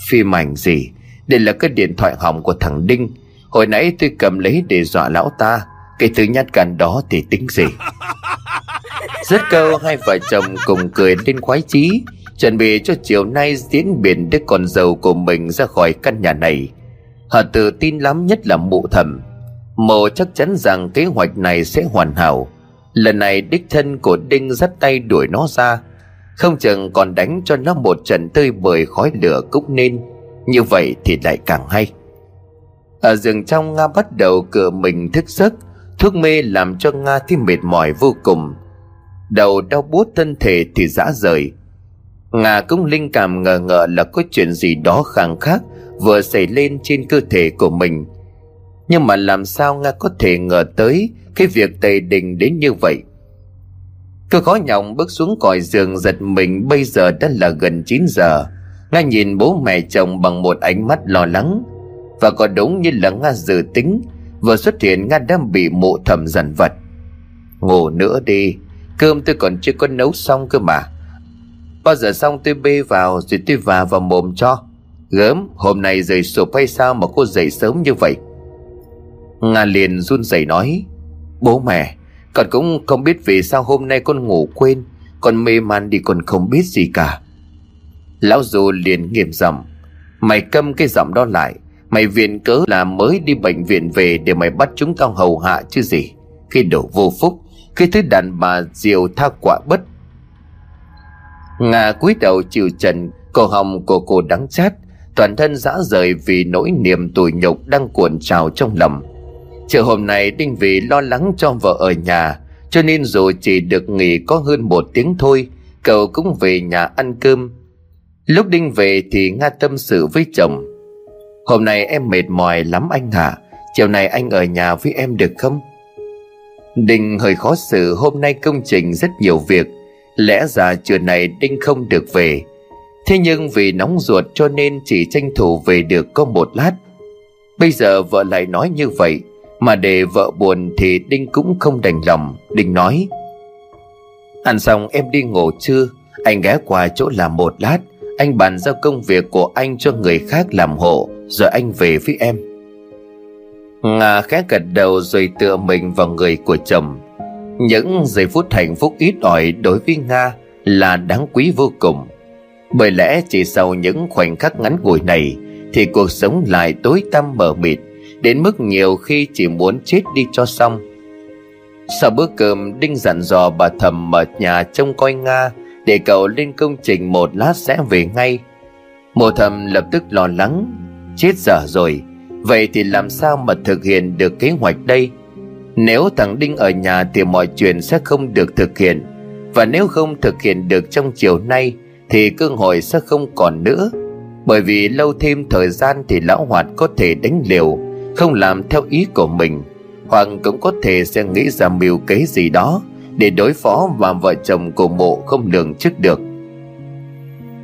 Phim ảnh gì? Đây là cái điện thoại hỏng của thằng Đinh. Hồi nãy tôi cầm lấy để dọa lão ta. Cái thứ nhát gan đó thì tính gì? *laughs* Rất câu hai vợ chồng cùng cười lên khoái chí Chuẩn bị cho chiều nay diễn biển đứa con dâu của mình ra khỏi căn nhà này. Họ tự tin lắm nhất là mụ thầm Mộ chắc chắn rằng kế hoạch này sẽ hoàn hảo. Lần này đích thân của Đinh dắt tay đuổi nó ra không chừng còn đánh cho nó một trận tươi bời khói lửa cúc nên. Như vậy thì lại càng hay. Ở giường trong Nga bắt đầu cựa mình thức giấc, Thuốc mê làm cho Nga thêm mệt mỏi vô cùng. Đầu đau buốt thân thể thì dã rời. Nga cũng linh cảm ngờ ngờ là có chuyện gì đó khang khác Vừa xảy lên trên cơ thể của mình. Nhưng mà làm sao Nga có thể ngờ tới Cái việc tề đình đến như vậy? Tôi khó nhọc bước xuống còi giường giật mình, Bây giờ đã là gần 9 giờ. Nga nhìn bố mẹ chồng bằng một ánh mắt lo lắng. Và có đúng như là Nga dự tính, Vừa xuất hiện Nga đang bị mộ thầm dần vật. Ngủ nữa đi, Cơm tôi còn chưa có nấu xong cơ mà. Bao giờ xong tôi bê vào Rồi tôi vào vào mồm cho. Gớm, hôm nay rời sụp hay sao mà cô dậy sớm như vậy? Nga liền run rẩy nói, Bố mẹ con cũng không biết vì sao hôm nay con ngủ quên, Con mê man đi còn không biết gì cả. Lão Du liền nghiêm giọng, Mày câm cái giọng đó lại, Mày viện cớ là mới đi bệnh viện về Để mày bắt chúng tao hầu hạ chứ gì? Khi đổ vô phúc Khi thứ đàn bà diều tha quả bất. Ngà cúi đầu chịu trần, Cổ hồng của cô đắng chát, Toàn thân dã rời vì nỗi niềm tủi nhục Đang cuộn trào trong lòng. Chiều hôm nay Đinh Vì lo lắng cho vợ ở nhà, cho nên dù chỉ được nghỉ có hơn một tiếng thôi, cậu cũng về nhà ăn cơm. Lúc đinh về thì nga tâm sự với chồng. Hôm nay em mệt mỏi lắm anh hả chiều nay anh ở nhà với em được không? Đinh hơi khó xử, hôm nay công trình rất nhiều việc, lẽ ra trưa này đinh không được về. Thế nhưng vì nóng ruột cho nên chỉ tranh thủ về được có một lát. Bây giờ vợ lại nói như vậy mà để vợ buồn thì Đinh cũng không đành lòng. Đinh nói, Ăn xong em đi ngủ chưa Anh ghé qua chỗ làm một lát. Anh bàn giao công việc của anh cho người khác làm hộ. Rồi anh về với em. Nga khẽ gật đầu rồi tựa mình vào người của chồng. Những giây phút hạnh phúc ít ỏi đối với Nga là đáng quý vô cùng. Bởi lẽ chỉ sau những khoảnh khắc ngắn ngủi này Thì cuộc sống lại tối tăm mờ mịt. Đến mức nhiều khi chỉ muốn chết đi cho xong. Sau bữa cơm, Đinh dặn dò bà thầm ở nhà trông coi Nga Để cậu lên công trình một lát sẽ về ngay. Mộ thầm lập tức lo lắng, Chết dở rồi, Vậy thì làm sao mà thực hiện được kế hoạch đây? Nếu thằng Đinh ở nhà thì mọi chuyện sẽ không được thực hiện, Và nếu không thực hiện được trong chiều nay Thì cơ hội sẽ không còn nữa, Bởi vì lâu thêm thời gian thì lão hoạt có thể đánh liều không làm theo ý của mình, hoặc cũng có thể sẽ nghĩ ra mưu kế gì đó để đối phó và vợ chồng của mụ không lường trước được.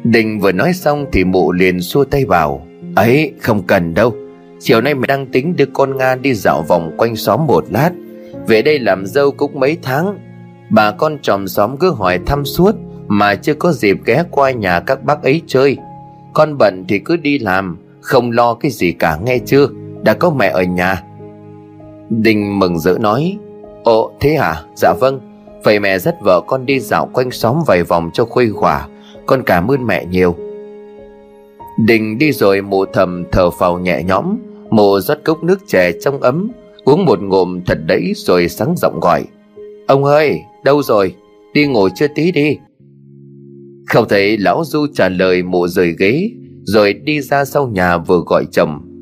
Đình vừa nói xong thì mụ liền xua tay vào ấy, không cần đâu. Chiều nay mẹ đang tính đưa con nga đi dạo vòng quanh xóm một lát. Về đây làm dâu cũng mấy tháng. Bà con chòm xóm cứ hỏi thăm suốt mà chưa có dịp ghé qua nhà các bác ấy chơi. Con bận thì cứ đi làm, không lo cái gì cả, nghe chưa? Đã có mẹ ở nhà. Đình mừng rỡ nói, Ồ, thế hả dạ vâng. Vậy mẹ dắt vợ con đi dạo quanh xóm vài vòng cho khuây khỏa, Con cảm ơn mẹ nhiều. Đình đi rồi mụ thầm thở phào nhẹ nhõm, Mụ rót cốc nước chè trong ấm, Uống một ngụm thật đẫy rồi sáng giọng gọi, Ông ơi, đâu rồi? Đi ngồi chưa tí đi. Không thấy lão Du trả lời, mụ rời ghế, Rồi đi ra sau nhà vừa gọi chồng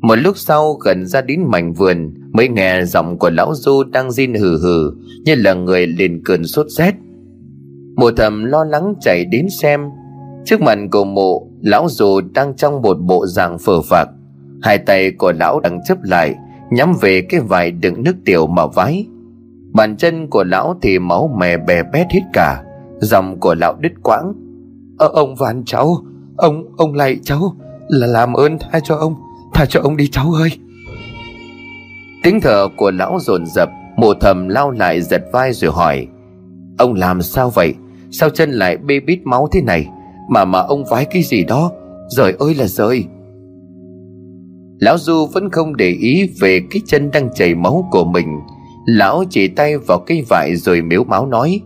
một lúc sau gần ra đến mảnh vườn Mới nghe giọng của lão Du đang rên hừ hừ Như là người lên cơn sốt rét. Mụ thầm lo lắng chạy đến xem Trước mặt của mụ Lão Du đang trong một bộ dạng phờ phạc. Hai tay của lão đang chấp lại Nhắm về cái vải đựng nước tiểu mà vái. Bàn chân của lão thì máu mè bè bét hết cả Dòng của lão đứt quãng. Ờ ông Vạn cháu Ông, ông lạy cháu Là làm ơn tha cho ông. Tha cho ông đi, cháu ơi. Tiếng thở của lão dồn dập, Mộ thầm lao lại giật vai rồi hỏi, Ông làm sao vậy? Sao chân lại bê bít máu thế này? Mà mà ông vái cái gì đó? Rời ơi là rời Lão Du vẫn không để ý về cái chân đang chảy máu của mình. Lão chỉ tay vào cái vải rồi miếu máu nói,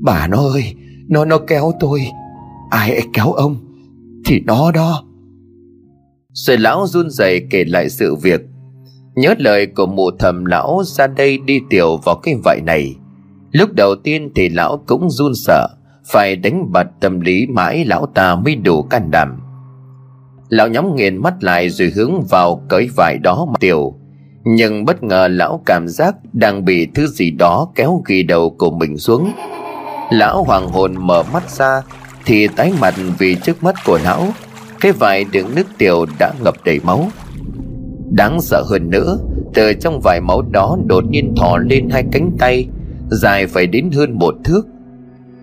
Bà nó ơi, Nó nó kéo tôi. Ai kéo ông? Thì nó đó rồi lão run rẩy kể lại sự việc. Nhớ lời của mụ thầm lão ra đây đi tiểu vào cái vại này. Lúc đầu tiên thì lão cũng run sợ, Phải đánh bật tâm lý mãi lão ta mới đủ can đảm. Lão nhắm nghiền mắt lại rồi hướng vào cởi vải đó mà tiểu. Nhưng bất ngờ lão cảm giác đang bị thứ gì đó kéo ghi đầu của mình xuống. Lão hoàng hồn mở mắt ra, Thì tái mặt vì trước mắt của lão cái vải đựng nước tiểu đã ngập đầy máu. Đáng sợ hơn nữa, Từ trong vải máu đó đột nhiên thò lên hai cánh tay, Dài phải đến hơn một thước.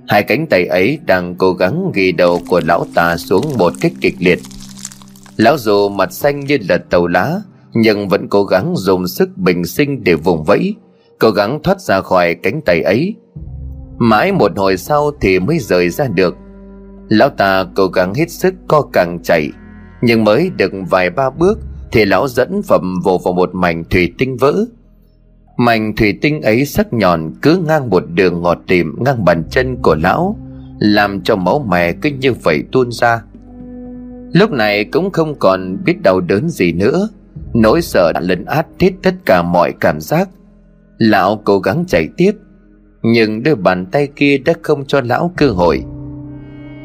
Hai cánh tay ấy đang cố gắng ghi đầu của lão ta xuống một cách kịch liệt. Lão dù mặt xanh như là tàu lá, Nhưng vẫn cố gắng dùng sức bình sinh để vùng vẫy, Cố gắng thoát ra khỏi cánh tay ấy. Mãi một hồi sau thì mới rời ra được. Lão ta cố gắng hết sức co càng chạy, Nhưng mới được vài ba bước Thì lão dẫn phẩm vồ vào một mảnh thủy tinh vỡ. Mảnh thủy tinh ấy sắc nhọn cứ ngang một đường ngọt tìm ngang bàn chân của lão, Làm cho máu mè cứ như vậy tuôn ra. Lúc này cũng không còn biết đau đớn gì nữa, Nỗi sợ đã lấn át hết tất cả mọi cảm giác. Lão cố gắng chạy tiếp, Nhưng đôi bàn tay kia đã không cho lão cơ hội.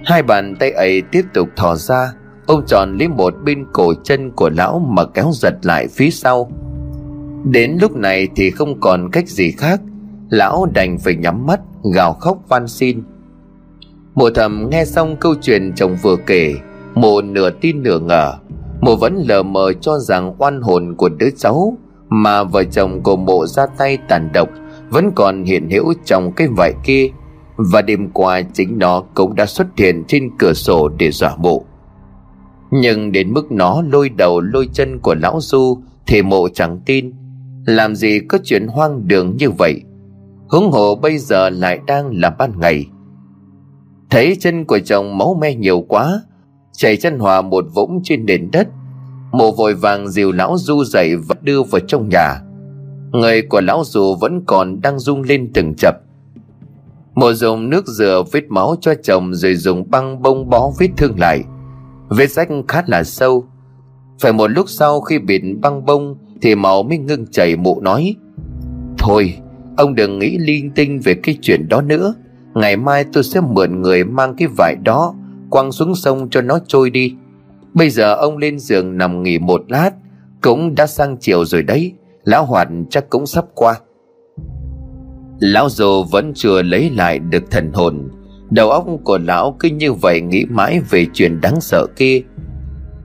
Hai bàn tay ấy tiếp tục thò ra. Ông tròn lấy một bên cổ chân của lão mà kéo giật lại phía sau. Đến lúc này thì không còn cách gì khác. Lão đành phải nhắm mắt, Gào khóc van xin. Mộ thầm nghe xong câu chuyện chồng vừa kể, Mộ nửa tin nửa ngờ. Mộ vẫn lờ mờ cho rằng oan hồn của đứa cháu Mà vợ chồng của mộ ra tay tàn độc Vẫn còn hiện hữu trong cái vải kia. Và đêm qua chính nó cũng đã xuất hiện trên cửa sổ để dọa mộ. Nhưng đến mức nó lôi đầu lôi chân của lão Du, Thì mộ chẳng tin. Làm gì có chuyện hoang đường như vậy? Huống hồ bây giờ lại đang là ban ngày. Thấy chân của chồng máu me nhiều quá, Chảy chân hòa một vũng trên nền đất, Mộ vội vàng dìu lão Du dậy và đưa vào trong nhà. Người của lão Du vẫn còn đang rung lên từng chập. Mộ dùng nước rửa vết máu cho chồng Rồi dùng băng bông bó vết thương lại. Vết rách khá là sâu. Phải một lúc sau khi bịt băng bông Thì máu mới ngưng chảy mụ nói. Thôi, Ông đừng nghĩ linh tinh về cái chuyện đó nữa. Ngày mai tôi sẽ mượn người mang cái vải đó, Quăng xuống sông cho nó trôi đi. Bây giờ ông lên giường nằm nghỉ một lát, Cũng đã sang chiều rồi đấy. Lão Hoạt chắc cũng sắp qua. Lão Dồ vẫn chưa lấy lại được thần hồn. Đầu óc của lão cứ như vậy nghĩ mãi về chuyện đáng sợ kia.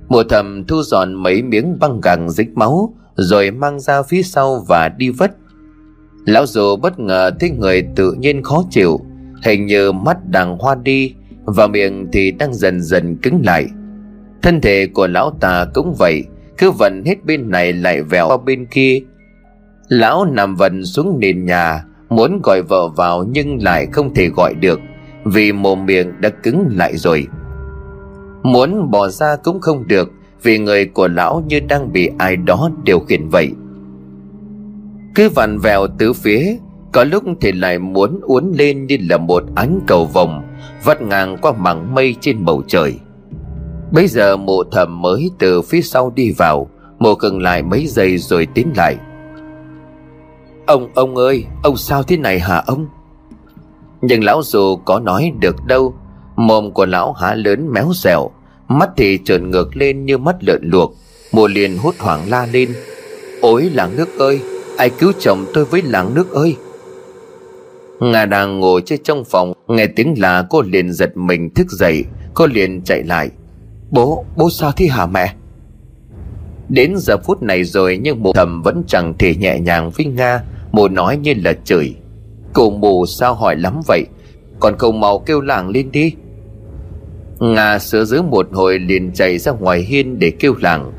Mùa thầm thu dọn mấy miếng băng gàng dính máu, Rồi mang ra phía sau và đi vất. Lão dù bất ngờ thấy người tự nhiên khó chịu, Hình như mắt đang hoa đi, Và miệng thì đang dần dần cứng lại. Thân thể của lão ta cũng vậy, Cứ vần hết bên này lại vèo qua bên kia. Lão nằm vần xuống nền nhà Muốn gọi vợ vào nhưng lại không thể gọi được, Vì mồm miệng đã cứng lại rồi. Muốn bỏ ra cũng không được, Vì người của lão như đang bị ai đó điều khiển vậy. Cứ vặn vẹo tứ phía, có lúc thì lại muốn uốn lên như là một ánh cầu vồng, vắt ngang qua mảng mây trên bầu trời. Bây giờ mộ thầm mới từ phía sau đi vào, mộ gần lại mấy giây rồi tiến lại ông ông ơi ông sao thế này hả ông? Nhưng lão dù có nói được đâu mồm của lão há lớn méo dẻo mắt thì trợn ngược lên như mắt lợn luộc mùa liền hốt hoảng la lên. Ôi làng nước ơi Ai cứu chồng tôi với làng nước ơi? Nga đang ngồi trên trong phòng Nghe tiếng là cô liền giật mình thức dậy Cô liền chạy lại. Bố, bố sao thế hả mẹ? Đến giờ phút này rồi Nhưng mụ thầm vẫn chẳng thể nhẹ nhàng với Nga Mụ nói như là chửi. Cụ mù sao hỏi lắm vậy? Còn cậu màu kêu làng lên đi. Nga sửa giữ một hồi liền chạy ra ngoài hiên để kêu làng.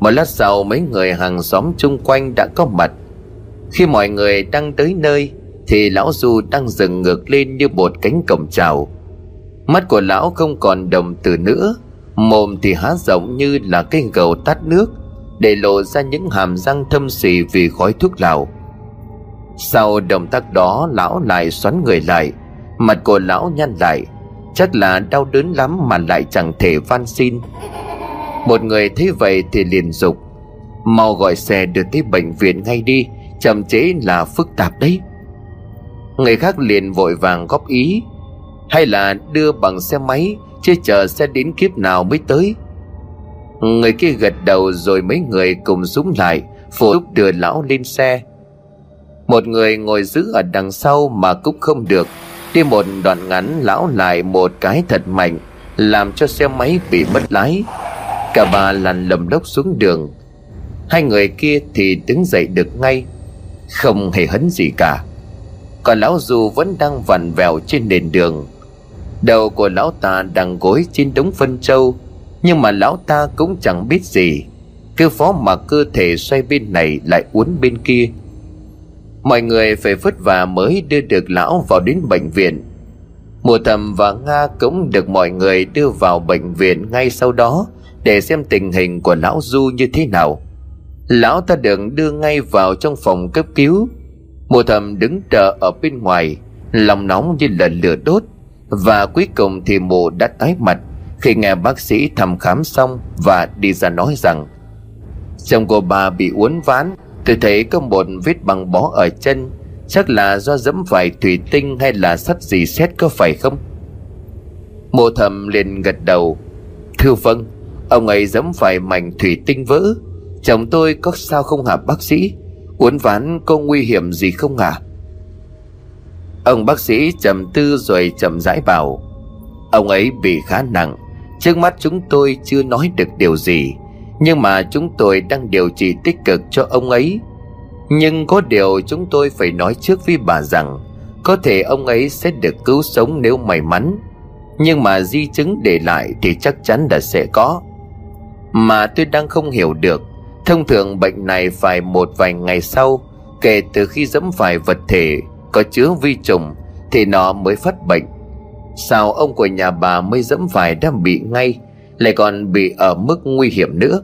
Một lát sau mấy người hàng xóm chung quanh đã có mặt. Khi mọi người đang tới nơi, Thì lão Du đang dừng ngược lên như một cánh cổng chào. Mắt của lão không còn đồng từ nữa, Mồm thì há rộng như là cây gầu tắt nước, Để lộ ra những hàm răng thâm xì vì khói thuốc lào. Sau động tác đó, lão lại xoắn người lại. Mặt của lão nhăn lại. Chắc là đau đớn lắm mà lại chẳng thể van xin. Một người thấy vậy thì liền dục. Mau gọi xe đưa tới bệnh viện ngay đi, chậm chế là phức tạp đấy. Người khác liền vội vàng góp ý. Hay là đưa bằng xe máy, chứ chờ xe đến kiếp nào mới tới. Người kia gật đầu rồi mấy người cùng súng lại, phụ giúp đưa lão lên xe một người ngồi giữ ở đằng sau mà cũng không được. Đi một đoạn ngắn, lão lại một cái thật mạnh, làm cho xe máy bị mất lái. Cả ba lăn lầm lốc xuống đường. Hai người kia thì đứng dậy được ngay, không hề hấn gì cả. Còn lão dù vẫn đang vằn vẹo trên nền đường. Đầu của lão ta đang gối trên đống phân trâu, nhưng mà lão ta cũng chẳng biết gì. Cứ phó mặc cơ thể xoay bên này lại uốn bên kia mọi người phải vất vả mới đưa được lão vào đến bệnh viện. Mùa thầm và nga cũng được mọi người đưa vào bệnh viện ngay sau đó để xem tình hình của lão du như thế nào. Lão ta được đưa ngay vào trong phòng cấp cứu. Mùa thầm đứng chờ ở bên ngoài, Lòng nóng như là lửa đốt. Và cuối cùng thì mụ đã tái mặt Khi nghe bác sĩ thăm khám xong Và đi ra nói rằng, Chồng của bà bị uốn ván Tôi thấy có một vết băng bó ở chân. Chắc là do dẫm phải thủy tinh Hay là sắt gì xét có phải không? Mộ thầm liền gật đầu. Thưa vâng Ông ấy dẫm phải mảnh thủy tinh vỡ. Chồng tôi có sao không hả, bác sĩ? Uốn ván có nguy hiểm gì không hả? Ông bác sĩ trầm tư rồi chậm rãi bảo, Ông ấy bị khá nặng. Trước mắt chúng tôi chưa nói được điều gì. Nhưng mà chúng tôi đang điều trị tích cực cho ông ấy. Nhưng có điều chúng tôi phải nói trước với bà rằng, Có thể ông ấy sẽ được cứu sống nếu may mắn. Nhưng mà di chứng để lại thì chắc chắn là sẽ có. Mà tôi đang không hiểu được, Thông thường bệnh này phải một vài ngày sau, Kể từ khi dẫm phải vật thể có chứa vi trùng Thì nó mới phát bệnh. Sao ông của nhà bà mới dẫm phải đã bị ngay? Lại còn bị ở mức nguy hiểm nữa.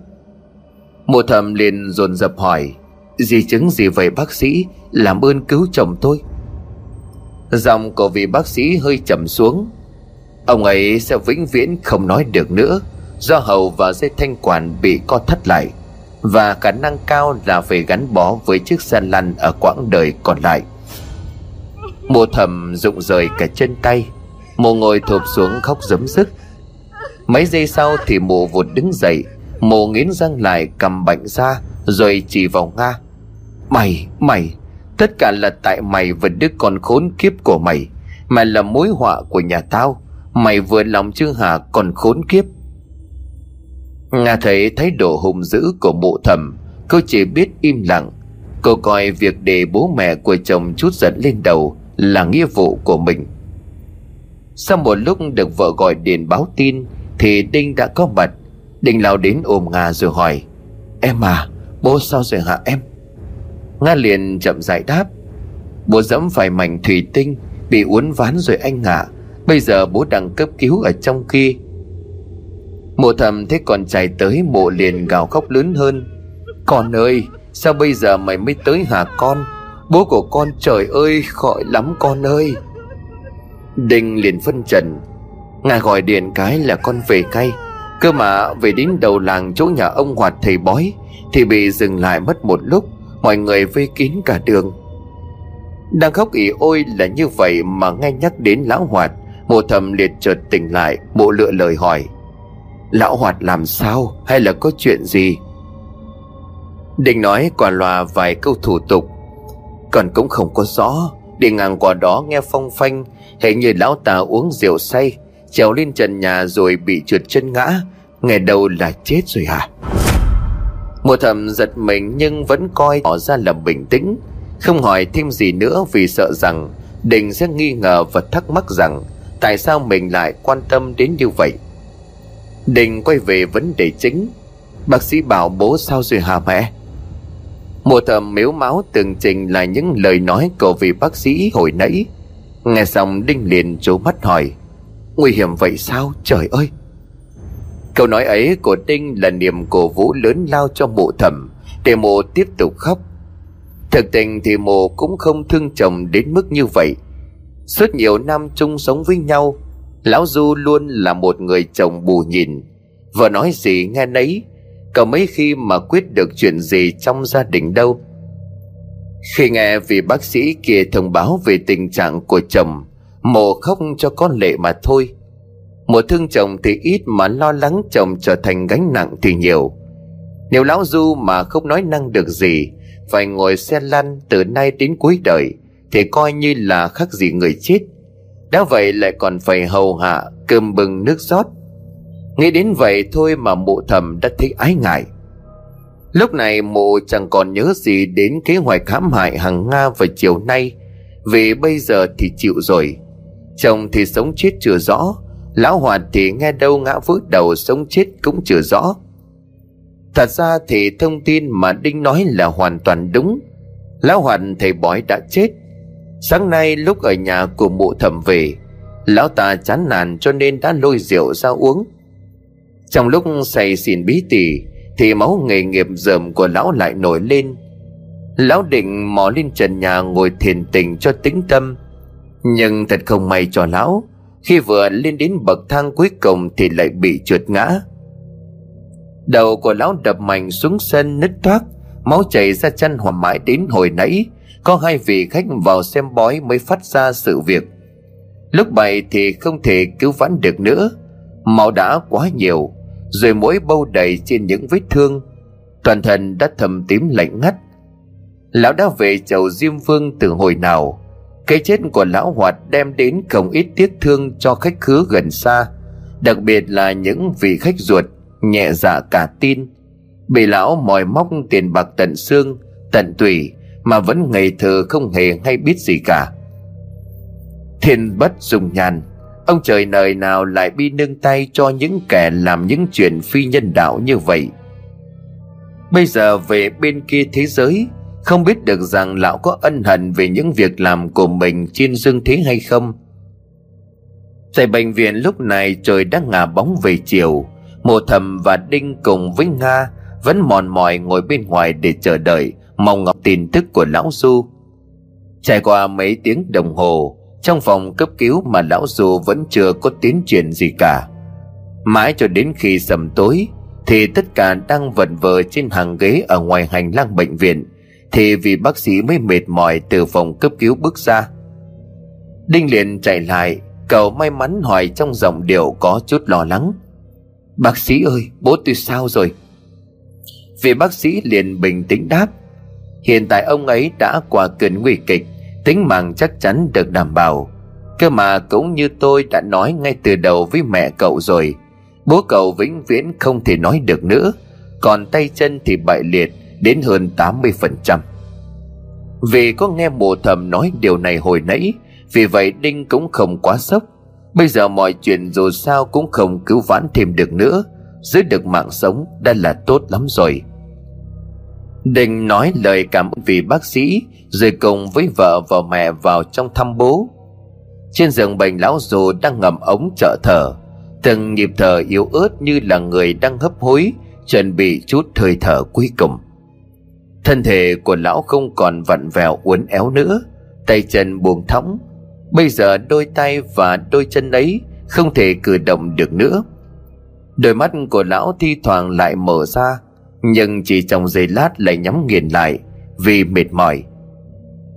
Mụ thầm liền dồn dập hỏi, Di chứng gì vậy, bác sĩ? Làm ơn cứu chồng tôi. Giọng của vị bác sĩ hơi chậm xuống. Ông ấy sẽ vĩnh viễn không nói được nữa, Do hầu và dây thanh quản bị co thắt lại, Và khả năng cao là phải gắn bó với chiếc xe lăn ở quãng đời còn lại. Mộ thầm rụng rời cả chân tay Mộ ngồi thụp xuống khóc giấm dứt. Mấy giây sau thì mộ vụt đứng dậy Mộ nghiến răng lại cầm bệnh ra Rồi chỉ vào Nga. Mày, mày Tất cả là tại mày và đứa con khốn kiếp của mày. Mày là mối họa của nhà tao. Mày vừa lòng chưa Hà còn khốn kiếp. Nga thấy thái độ hung dữ của mụ thầm Cô chỉ biết im lặng. Cô coi việc để bố mẹ của chồng chút giận lên đầu Là nghĩa vụ của mình. Sau một lúc được vợ gọi điện báo tin thì Đinh đã có mặt. Đinh lao đến ôm Nga rồi hỏi, Em à bố sao rồi hả em? Nga liền chậm giải đáp, Bố dẫm phải mảnh thủy tinh, Bị uốn ván rồi anh ạ. À. Bây giờ bố đang cấp cứu ở trong kia. Mộ thầm thấy con chạy tới, mộ liền gào khóc lớn hơn, Con ơi, Sao bây giờ mày mới tới hả con? Bố của con trời ơi, khỏi lắm con ơi. Đinh liền phân trần Ngài gọi điện cái là con về cay. Cơ mà về đến đầu làng chỗ nhà ông Hoạt thầy bói, Thì bị dừng lại mất một lúc, Mọi người vây kín cả đường. Đang khóc ỉ ôi là như vậy mà nghe nhắc đến lão Hoạt, Mộ thầm liệt chợt tỉnh lại, bộ lựa lời hỏi. Lão Hoạt làm sao hay là có chuyện gì? Định nói quả loà vài câu thủ tục. Còn cũng không có rõ Đi ngang qua đó nghe phong phanh Hình như lão ta uống rượu say Trèo lên trần nhà rồi bị trượt chân ngã. Nghe đầu là chết rồi hả? Mùa thầm giật mình nhưng vẫn coi họ ra là bình tĩnh. Không hỏi thêm gì nữa vì sợ rằng Đình sẽ nghi ngờ và thắc mắc rằng Tại sao mình lại quan tâm đến như vậy. Đình quay về vấn đề chính. Bác sĩ bảo bố sao rồi hả mẹ? Mùa thầm miếu máu tường trình là những lời nói của vị bác sĩ hồi nãy. Nghe xong Đinh liền trố mắt hỏi Nguy hiểm vậy sao? Trời ơi! Câu nói ấy của Đinh là niềm cổ vũ lớn lao cho mộ thẩm, Để mộ tiếp tục khóc. Thực tình thì mộ cũng không thương chồng đến mức như vậy. Suốt nhiều năm chung sống với nhau, Lão Du luôn là một người chồng bù nhìn. Vợ nói gì nghe nấy Cả mấy khi mà quyết được chuyện gì trong gia đình đâu. Khi nghe vị bác sĩ kia thông báo về tình trạng của chồng Mộ khóc cho con lệ mà thôi. Mộ thương chồng thì ít mà lo lắng chồng trở thành gánh nặng thì nhiều. Nếu lão Du mà không nói năng được gì, Phải ngồi xe lăn từ nay đến cuối đời, Thì coi như là khác gì người chết. Đã vậy lại còn phải hầu hạ, cơm bừng nước rót. Nghĩ đến vậy thôi mà mụ thầm đã thấy ái ngại. Lúc này mụ chẳng còn nhớ gì đến kế hoạch hãm hại hàng Nga vào chiều nay, Vì bây giờ thì chịu rồi. Chồng thì sống chết chưa rõ, Lão Hoạt thì nghe đâu ngã vỡ đầu sống chết cũng chưa rõ. Thật ra thì thông tin mà Đinh nói là hoàn toàn đúng. Lão Hoạt thầy bói đã chết. Sáng nay lúc ở nhà của mụ thẩm về, Lão ta chán nản cho nên đã lôi rượu ra uống. Trong lúc say xỉn bí tỉ Thì máu nghề nghiệp dởm của lão lại nổi lên. Lão định mò lên trần nhà ngồi thiền tình cho tĩnh tâm nhưng thật không may cho lão, Khi vừa lên đến bậc thang cuối cùng Thì lại bị trượt ngã. Đầu của lão đập mạnh xuống sân nứt thoát Máu chảy ra chân hòa mãi đến hồi nãy, Có hai vị khách vào xem bói mới phát ra sự việc. Lúc bày thì không thể cứu vãn được nữa, Máu đã quá nhiều, Rồi mỗi bâu đầy trên những vết thương, Toàn thân đã thầm tím lạnh ngắt. Lão đã về chầu Diêm Vương từ hồi nào? Cái chết của lão hoạt đem đến không ít tiếc thương cho khách khứa gần xa, đặc biệt là những vị khách ruột, nhẹ dạ cả tin. Bị lão mòi móc tiền bạc tận xương, tận tủy, mà vẫn ngày thờ không hề hay biết gì cả. Thiên bất dùng nhàn, ông trời đời nào lại bi nương tay cho những kẻ làm những chuyện phi nhân đạo như vậy? Bây giờ về bên kia thế giới không biết được rằng lão có ân hận về những việc làm của mình trên dương thế hay không. Tại bệnh viện lúc này trời đang ngả bóng về chiều. Mộ thầm và đinh cùng với nga vẫn mòn mỏi ngồi bên ngoài để chờ đợi mong ngọc tin tức của lão du. Trải qua mấy tiếng đồng hồ, trong phòng cấp cứu mà lão du vẫn chưa có tiến triển gì cả. Mãi cho đến khi sầm tối, thì tất cả đang vẩn vờ trên hàng ghế ở ngoài hành lang bệnh viện thì vì bác sĩ mới mệt mỏi từ phòng cấp cứu bước ra. Đinh liền chạy lại cậu may mắn hỏi trong giọng điệu có chút lo lắng. Bác sĩ ơi, bố tôi sao rồi? Vị bác sĩ liền bình tĩnh đáp. Hiện tại ông ấy đã qua cơn nguy kịch, tính mạng chắc chắn được đảm bảo. Cơ mà cũng như tôi đã nói ngay từ đầu với mẹ cậu rồi, bố cậu vĩnh viễn không thể nói được nữa. Còn tay chân thì bại liệt đến hơn 80%. Vì có nghe mộ thầm nói điều này hồi nãy, vì vậy Đinh cũng không quá sốc. Bây giờ mọi chuyện dù sao cũng không cứu vãn thêm được nữa, giữ được mạng sống đã là tốt lắm rồi. Đinh nói lời cảm ơn vì bác sĩ, rồi cùng với vợ và mẹ vào trong thăm bố. Trên giường bệnh lão dù đang ngầm ống trợ thở, từng nhịp thở yếu ớt như là người đang hấp hối, chuẩn bị chút hơi thở cuối cùng. Thân thể của lão không còn vặn vẹo uốn éo nữa. Tay chân buông thõng. Bây giờ đôi tay và đôi chân ấy Không thể cử động được nữa. Đôi mắt của lão thi thoảng lại mở ra, Nhưng chỉ trong giây lát lại nhắm nghiền lại Vì mệt mỏi.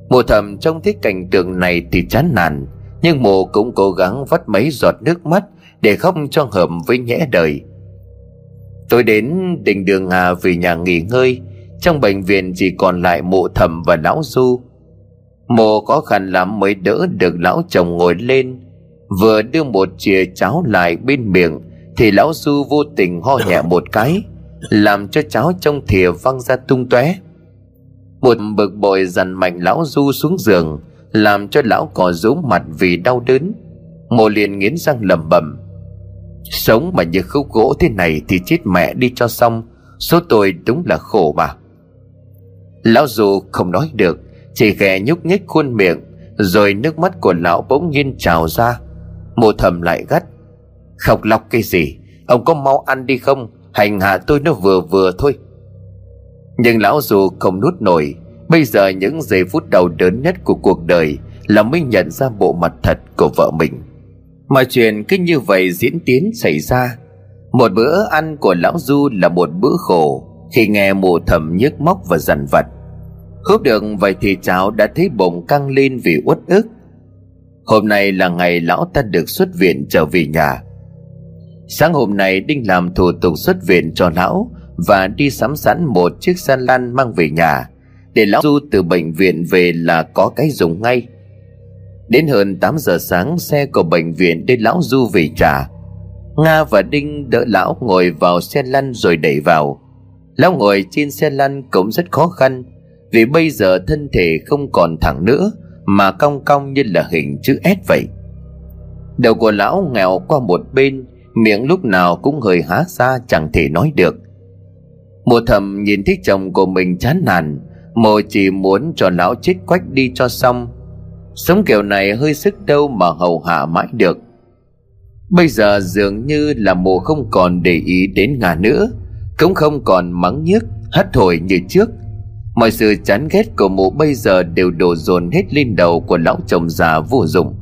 Mùa thầm trong thấy cảnh tượng này thì chán nản, Nhưng mùa cũng cố gắng vắt mấy giọt nước mắt Để khóc cho hợp với nhẽ đời. Tôi đến đình đường Hà về nhà nghỉ ngơi trong bệnh viện chỉ còn lại mộ thầm và lão du. Mụ khó khăn lắm mới đỡ được lão chồng ngồi lên. Vừa đưa một chìa cháo lại bên miệng, Thì lão du vô tình ho nhẹ một cái, Làm cho cháo trong thìa văng ra tung tóe. Một bực bội dằn mạnh lão du xuống giường, Làm cho lão cò rú mặt vì đau đớn. Mộ liền nghiến răng lầm bầm Sống mà như khúc gỗ thế này Thì chết mẹ đi cho xong, Số tôi đúng là khổ mà. Lão dù không nói được, Chỉ ghé nhúc nhích khuôn miệng, Rồi nước mắt của lão bỗng nhiên trào ra. Mộ thầm lại gắt. Khóc lóc cái gì? Ông có mau ăn đi không? Hành hạ tôi nó vừa vừa thôi. Nhưng lão dù không nuốt nổi. Bây giờ những giây phút đau đớn nhất của cuộc đời Là mới nhận ra bộ mặt thật của vợ mình. Mọi chuyện cứ như vậy diễn tiến xảy ra. Một bữa ăn của lão Du là một bữa khổ. Khi nghe mụ thầm nhức móc và dằn vặt Húp được vậy thì cháu đã thấy bụng căng lên vì uất ức. Hôm nay là ngày lão ta được xuất viện trở về nhà. Sáng hôm nay Đinh làm thủ tục xuất viện cho lão Và đi sắm sẵn một chiếc xe lăn mang về nhà Để lão du từ bệnh viện về là có cái dùng ngay. Đến hơn 8 giờ sáng, xe của bệnh viện đưa lão du về trả Nga và Đinh đỡ lão ngồi vào xe lăn rồi đẩy vào. Lão ngồi trên xe lăn cũng rất khó khăn, vì bây giờ thân thể không còn thẳng nữa mà cong cong như là hình chữ S vậy. Đầu của lão nghèo qua một bên, miệng lúc nào cũng hơi há ra chẳng thể nói được. Mùa thầm nhìn thấy chồng của mình chán nản mồ chỉ muốn cho lão chết quách đi cho xong. Sống kiểu này hơi sức đâu mà hầu hạ mãi được. Bây giờ dường như là mùa không còn để ý đến ngà nữa cũng không còn mắng nhiếc hắt hồi như trước. Mọi sự chán ghét của mụ bây giờ đều đổ dồn hết lên đầu của lão chồng già vô dụng.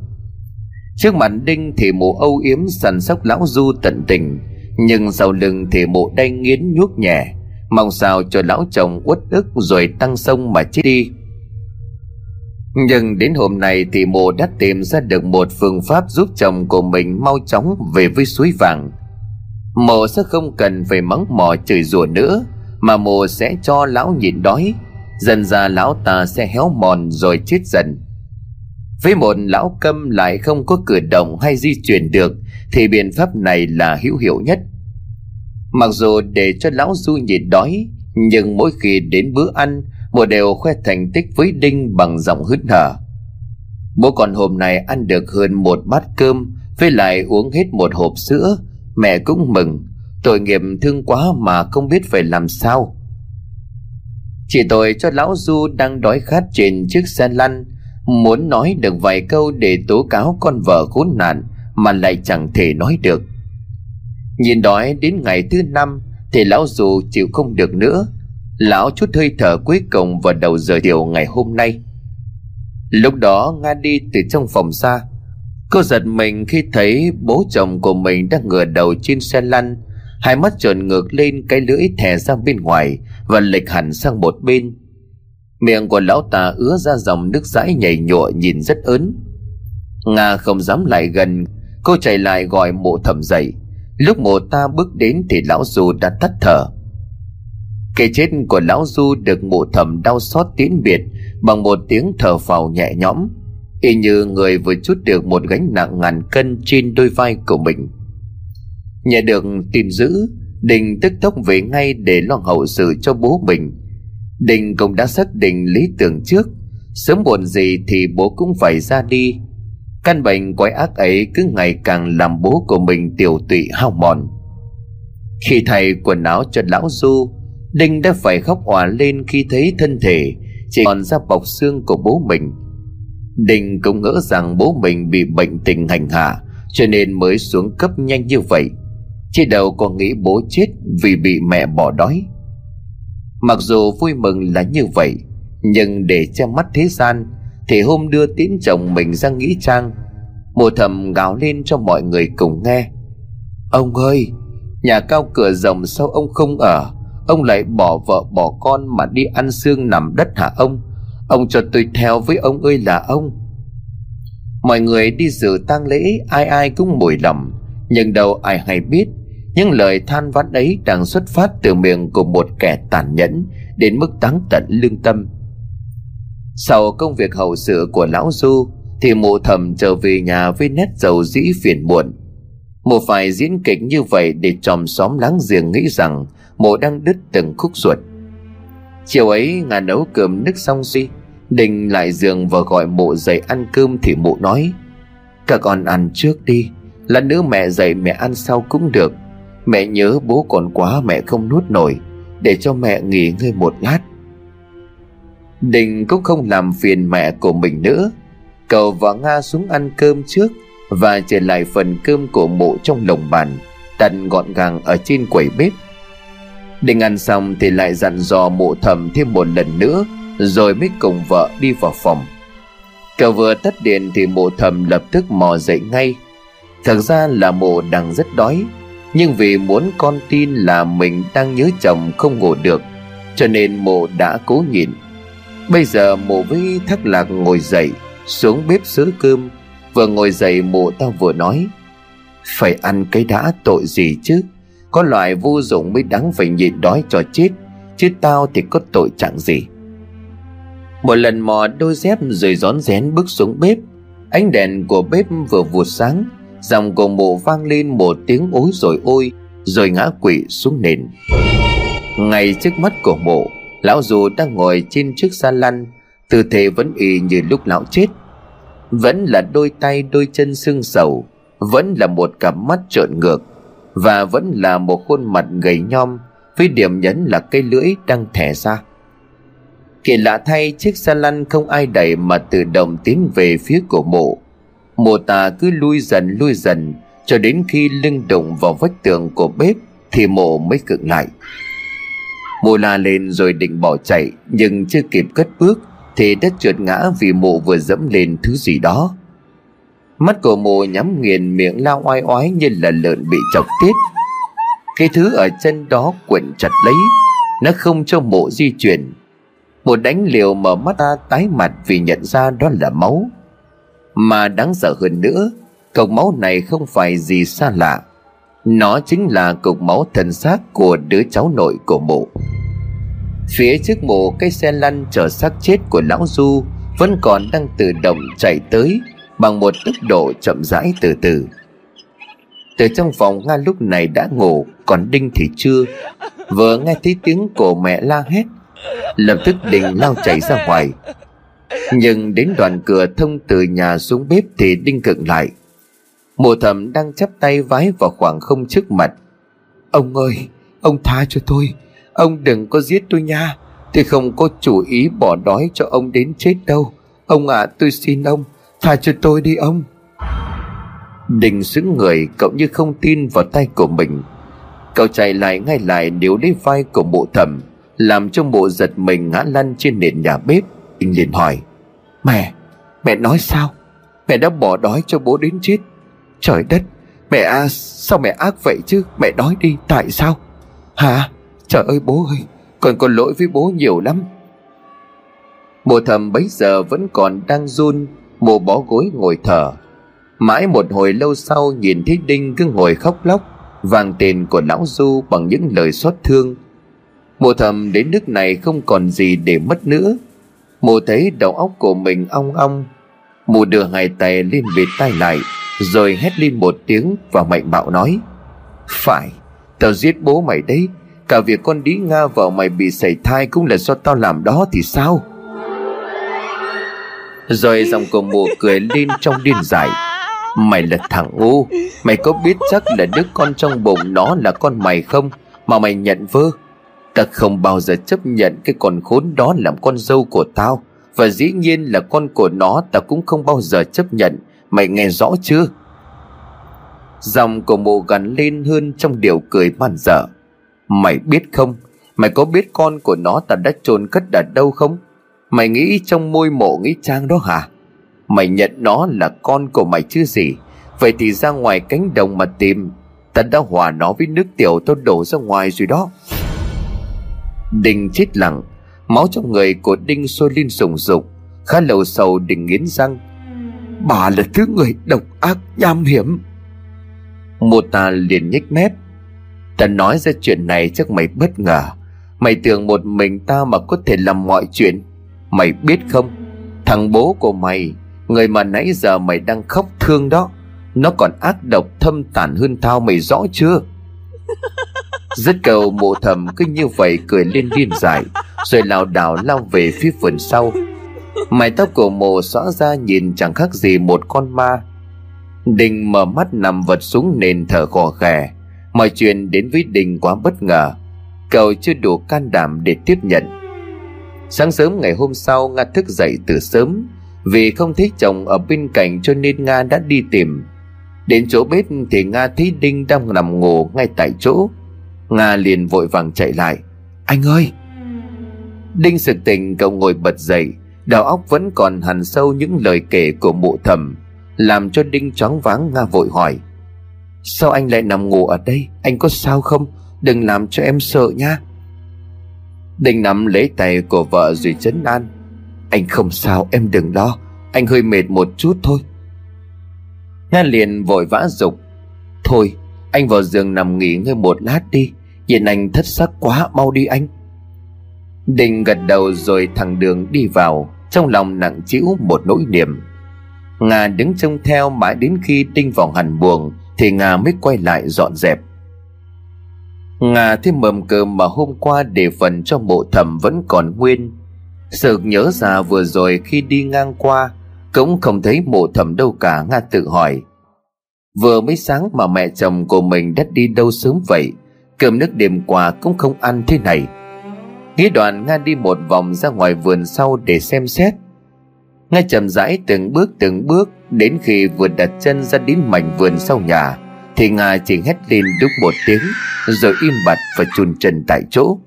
Trước mặt Đinh thì mụ âu yếm săn sóc lão du tận tình, Nhưng sau lưng thì mụ đanh nghiến nhuốc nhẹ, Mong sao cho lão chồng uất ức rồi tăng sông mà chết đi. Nhưng đến hôm nay thì mụ đã tìm ra được một phương pháp giúp chồng của mình mau chóng về với suối vàng. Mộ sẽ không cần phải mắng mò chửi rủa nữa, Mà mộ sẽ cho lão nhịn đói. Dần ra lão ta sẽ héo mòn rồi chết dần. Với một lão câm lại không có cử động hay di chuyển được, thì biện pháp này là hữu hiệu nhất. Mặc dù để cho lão du nhịn đói, nhưng mỗi khi đến bữa ăn mùa đều khoe thành tích với đinh bằng giọng hứt hở. Bố còn hôm nay ăn được hơn một bát cơm, với lại uống hết một hộp sữa mẹ cũng mừng. Tội nghiệp thương quá mà không biết phải làm sao. Chỉ tội cho lão du đang đói khát trên chiếc xe lăn, muốn nói được vài câu để tố cáo con vợ khốn nạn mà lại chẳng thể nói được. Nhìn đói đến ngày thứ năm thì lão du chịu không được nữa. Lão chút hơi thở cuối cùng vào đầu giờ chiều ngày hôm nay. Lúc đó nga đi từ trong phòng xa cô giật mình khi thấy bố chồng của mình đang ngửa đầu trên xe lăn. Hai mắt tròn ngược lên cái lưỡi thè ra bên ngoài và lệch hẳn sang một bên. Miệng của lão ta ứa ra dòng nước dãi nhảy nhụa nhìn rất ớn. Nga không dám lại gần, cô chạy lại gọi mộ thẩm dậy. Lúc mộ ta bước đến thì lão du đã tắt thở. Cái chết của lão du được mộ thẩm đau xót tiễn biệt bằng một tiếng thở phào nhẹ nhõm y như người vừa chút được một gánh nặng ngàn cân trên đôi vai của mình. Nhà được tin dữ đình tức tốc về ngay để lo hậu sự cho bố mình. Đình cũng đã xác định lý tưởng trước, sớm muộn gì thì bố cũng phải ra đi. Căn bệnh quái ác ấy cứ ngày càng làm bố của mình tiểu tụy hao mòn. Khi thầy quần áo cho lão du đinh đã phải khóc òa lên khi thấy thân thể chỉ còn da bọc xương của bố mình đình cũng ngỡ rằng bố mình bị bệnh tình hành hạ, cho nên mới xuống cấp nhanh như vậy. Chỉ đầu còn nghĩ bố chết vì bị mẹ bỏ đói. Mặc dù vui mừng là như vậy, nhưng để che mắt thế gian, thì hôm đưa tín chồng mình ra nghĩ trang, mùa thầm gào lên cho mọi người cùng nghe. Ông ơi, nhà cao cửa rộng sao ông không ở? Ông lại bỏ vợ bỏ con mà đi ăn xương nằm đất hả ông? Ông cho tôi theo với ông ơi là ông. Mọi người đi dự tang lễ, ai ai cũng mùi lòng nhưng đâu ai hay biết, những lời than vãn ấy đang xuất phát từ miệng của một kẻ tàn nhẫn, đến mức táng tận lương tâm. Sau công việc hậu sự của lão du, thì mụ thầm trở về nhà với nét dầu dĩ phiền muộn. Mụ phải diễn kịch như vậy để chòm xóm láng giềng nghĩ rằng mụ đang đứt từng khúc ruột chiều ấy, ngà nấu cơm nước xong suy. Đình lại giường và gọi mụ dậy ăn cơm thì mụ nói, các con ăn trước đi là nữ mẹ dậy mẹ ăn sau cũng được. Mẹ nhớ bố còn quá mẹ không nuốt nổi, để cho mẹ nghỉ ngơi một lát. Đình cũng không làm phiền mẹ của mình nữa. Cậu và nga xuống ăn cơm trước và trở lại phần cơm của mụ trong lồng bàn, đặt gọn gàng ở trên quầy bếp định ăn xong thì lại dặn dò mụ thầm thêm một lần nữa, rồi mới cùng vợ đi vào phòng. Cậu vừa tắt điện thì mụ thầm lập tức mò dậy ngay. Thật ra là mụ đang rất đói, nhưng vì muốn con tin là mình đang nhớ chồng không ngủ được, cho nên mụ đã cố nhịn. Bây giờ mụ với thắc lạc ngồi dậy, xuống bếp xứ cơm, vừa ngồi dậy mụ tao vừa nói, phải ăn cái đã tội gì chứ? Có loại vô dụng mới đáng phải nhịn đói cho chết, chứ tao thì có tội chẳng gì. Một lần mò đôi dép rồi rón rén bước xuống bếp. Ánh đèn của bếp vừa vụt sáng, dòng của mụ vang lên một tiếng ối rồi ôi, rồi ngã quỵ xuống nền. Ngay trước mắt của mụ lão dù đang ngồi trên chiếc xa lăn, tư thế vẫn y như lúc lão chết. Vẫn là đôi tay đôi chân xương sầu, vẫn là một cặp mắt trợn ngược và vẫn là một khuôn mặt gầy nhom với điểm nhấn là cây lưỡi đang thẻ ra. Kỳ lạ thay, chiếc xe lăn không ai đẩy mà tự động tiến về phía cổ mộ. Mộ tà cứ lui dần lui dần, cho đến khi lưng đụng vào vách tường của bếp thì mộ mới cựng lại. Mộ la lên rồi định bỏ chạy, nhưng chưa kịp cất bước thì đất trượt ngã vì mộ vừa dẫm lên thứ gì đó mắt của mụ nhắm nghiền miệng lao oai oái như là lợn bị chọc tiết. Cái thứ ở chân đó quẩn chặt lấy, nó không cho mụ di chuyển. Mụ đánh liều mở mắt ta tái mặt vì nhận ra đó là máu. Mà đáng sợ hơn nữa, cục máu này không phải gì xa lạ. Nó chính là cục máu thần xác của đứa cháu nội của mộ phía trước mộ cái xe lăn chở xác chết của lão du vẫn còn đang tự động chạy tới bằng một tốc độ chậm rãi từ từ. Từ trong phòng nga lúc này đã ngủ còn đinh thì chưa. Vừa nghe thấy tiếng cổ mẹ la hét lập tức đình lao chạy ra ngoài. Nhưng đến đoạn cửa thông từ nhà xuống bếp thì đinh cựng lại. Mùa thầm đang chắp tay vái vào khoảng không trước mặt. Ông ơi ông tha cho tôi. Ông đừng có giết tôi nha. Tôi không có chủ ý bỏ đói cho ông đến chết đâu. Ông ạ à, tôi xin ông thả cho tôi đi, ông. Đình xứng người, cậu như không tin vào tay của mình. Cậu chạy lại ngay lại điếu lấy vai của mụ thầm, làm cho mụ giật mình ngã lăn trên nền nhà bếp. Đình liền hỏi, mẹ mẹ nói sao? Mẹ đã bỏ đói cho bố đến chết. Trời đất, mẹ à sao mẹ ác vậy chứ? Mẹ nói đi, tại sao? Hả? Trời ơi, bố ơi, con có lỗi với bố nhiều lắm. Mụ thầm bấy giờ vẫn còn đang run mụ bó gối ngồi thở. Mãi một hồi lâu sau nhìn thấy đinh cứ ngồi khóc lóc vàng tên của lão du bằng những lời xót thương. Mụ thầm đến nước này không còn gì để mất nữa. Mụ thấy đầu óc của mình ong ong, mụ đưa hai tay lên vịt tay lại, rồi hét lên một tiếng và mạnh bạo nói, phải, tao giết bố mày đấy. Cả việc con đĩ nga vợ mày bị sảy thai cũng là do tao làm đó thì sao? Rồi dòng của mụ cười lên trong điên dại. Mày là thằng ngu. Mày có biết chắc là đứa con trong bụng nó là con mày không? Mà mày nhận vơ. Ta không bao giờ chấp nhận cái con khốn đó làm con dâu của tao. Và dĩ nhiên là con của nó ta cũng không bao giờ chấp nhận. Mày nghe rõ chưa? Dòng của mụ gắn lên hơn trong điều cười man dở. Mày biết không? Mày có biết con của nó ta đã chôn cất ở đâu không? Mày nghĩ trong môi mộ nghĩ trang đó hả? Mày nhận nó là con của mày chứ gì? Vậy thì ra ngoài cánh đồng mà tìm, Ta đã hòa nó với nước tiểu tôi đổ ra ngoài rồi đó. Đinh chết lặng, Máu trong người của Đinh sôi lên sùng sục Khá lầu sầu Đinh nghiến răng. Bà là thứ người độc ác, nham hiểm. Mô ta liền nhếch mép. Ta nói ra chuyện này chắc mày bất ngờ. Mày tưởng một mình ta mà có thể làm mọi chuyện. Mày biết không? Thằng bố của mày Người mà nãy giờ mày đang khóc thương đó Nó còn ác độc thâm tàn hơn tao mày rõ chưa? Rất cầu mộ thầm cứ như vậy cười lên điên dại Rồi lảo đảo lao về phía vườn sau. Mái tóc của mộ xõa ra nhìn chẳng khác gì một con ma. Đình mở mắt nằm vật xuống nền thở khò khè Mọi chuyện đến với Đình quá bất ngờ. Cậu chưa đủ can đảm để tiếp nhận Sáng sớm ngày hôm sau, Nga thức dậy từ sớm, Vì không thấy chồng ở bên cạnh cho nên Nga đã đi tìm. Đến chỗ bếp thì Nga thấy Đinh đang nằm ngủ ngay tại chỗ. Nga liền vội vàng chạy lại. Anh ơi! Đinh sực tỉnh, cậu ngồi bật dậy. Đầu óc vẫn còn hằn sâu những lời kể của mụ thầm, Làm cho Đinh choáng váng, Nga vội hỏi. Sao anh lại nằm ngủ ở đây? Anh có sao không? Đừng làm cho em sợ nha. Đình nắm lấy tay của vợ rồi chấn an. Anh không sao, em đừng lo. Anh hơi mệt một chút thôi. Nga liền vội vã dục. Thôi, anh vào giường nằm nghỉ ngơi một lát đi. Nhìn anh thất sắc quá, mau đi anh. Đình gật đầu rồi thẳng đường đi vào. Trong lòng nặng chịu một nỗi niềm. Nga đứng trông theo mãi đến khi Đinh vào hẳn buồn Thì Nga mới quay lại dọn dẹp ngà thêm mầm cơm mà hôm qua để phần cho mộ thẩm vẫn còn nguyên. Sự nhớ ra vừa rồi khi đi ngang qua, Cũng không thấy mộ thẩm đâu cả, Nga tự hỏi. Vừa mới sáng mà mẹ chồng của mình đã đi đâu sớm vậy, Cơm nước đêm qua cũng không ăn thế này. Nghĩ đoạn Nga đi một vòng ra ngoài vườn sau để xem xét. Nga chậm rãi từng bước từng bước Đến khi vừa đặt chân ra đến mảnh vườn sau nhà. Thì Nga chỉ hét lên đúc một tiếng, Rồi im bặt và chùn chân tại chỗ.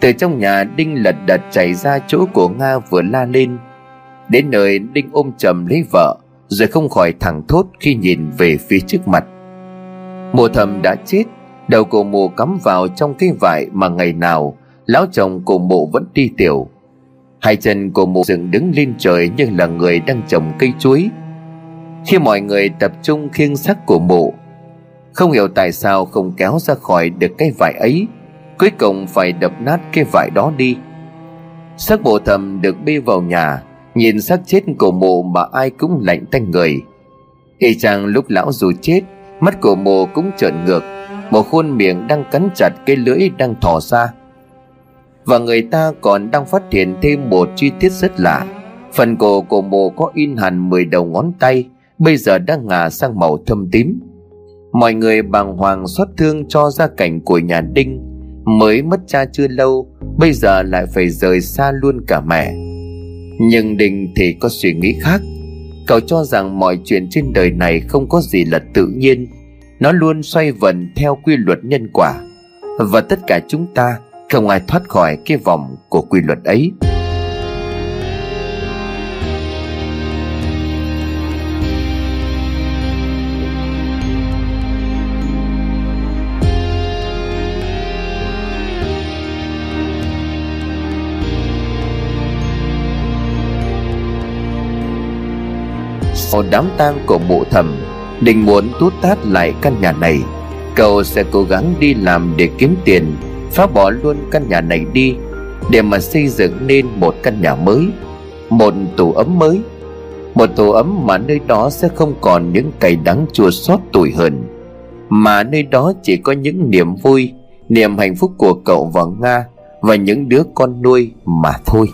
Từ trong nhà, Đinh lật đật chạy ra chỗ của Nga vừa la lên. Đến nơi, Đinh ôm chầm lấy vợ, Rồi không khỏi thẳng thốt khi nhìn về phía trước mặt. Mùa thầm đã chết, Đầu cổ mù cắm vào trong cái vải mà ngày nào, Lão chồng cổ mụ vẫn đi tiểu. Hai chân cổ mụ dựng đứng lên trời như là người đang trồng cây chuối. Khi mọi người tập trung khiêng xác của mụ Không hiểu tại sao không kéo ra khỏi được cái vải ấy, Cuối cùng phải đập nát cái vải đó đi. Xác bộ thầm được bê vào nhà, Nhìn xác chết của mộ mà ai cũng lạnh tanh người. Y chang lúc lão dù chết, Mắt của mộ cũng trợn ngược, Một khuôn miệng đang cắn chặt cái lưỡi đang thò ra. Và người ta còn đang phát hiện thêm một chi tiết rất lạ, Phần cổ của mộ có in hẳn 10 đầu ngón tay. Bây giờ đang ngả sang màu thâm tím. Mọi người bàng hoàng xót thương cho gia cảnh của nhà Đinh. Mới mất cha chưa lâu, Bây giờ lại phải rời xa luôn cả mẹ. Nhưng Đinh thì có suy nghĩ khác. Cậu cho rằng mọi chuyện trên đời này không có gì là tự nhiên. Nó luôn xoay vần theo quy luật nhân quả. Và tất cả chúng ta, không ai thoát khỏi cái vòng của quy luật ấy. Sau đám tang của mụ thẩm định muốn tút tát lại căn nhà này, cậu sẽ cố gắng đi làm để kiếm tiền, phá bỏ luôn căn nhà này đi, để mà xây dựng nên một căn nhà mới, một tủ ấm mới. Một tổ ấm mà nơi đó sẽ không còn những cay đắng chua xót tủi hờn, mà nơi đó chỉ có những niềm vui, niềm hạnh phúc của cậu và nga và những đứa con nuôi mà thôi.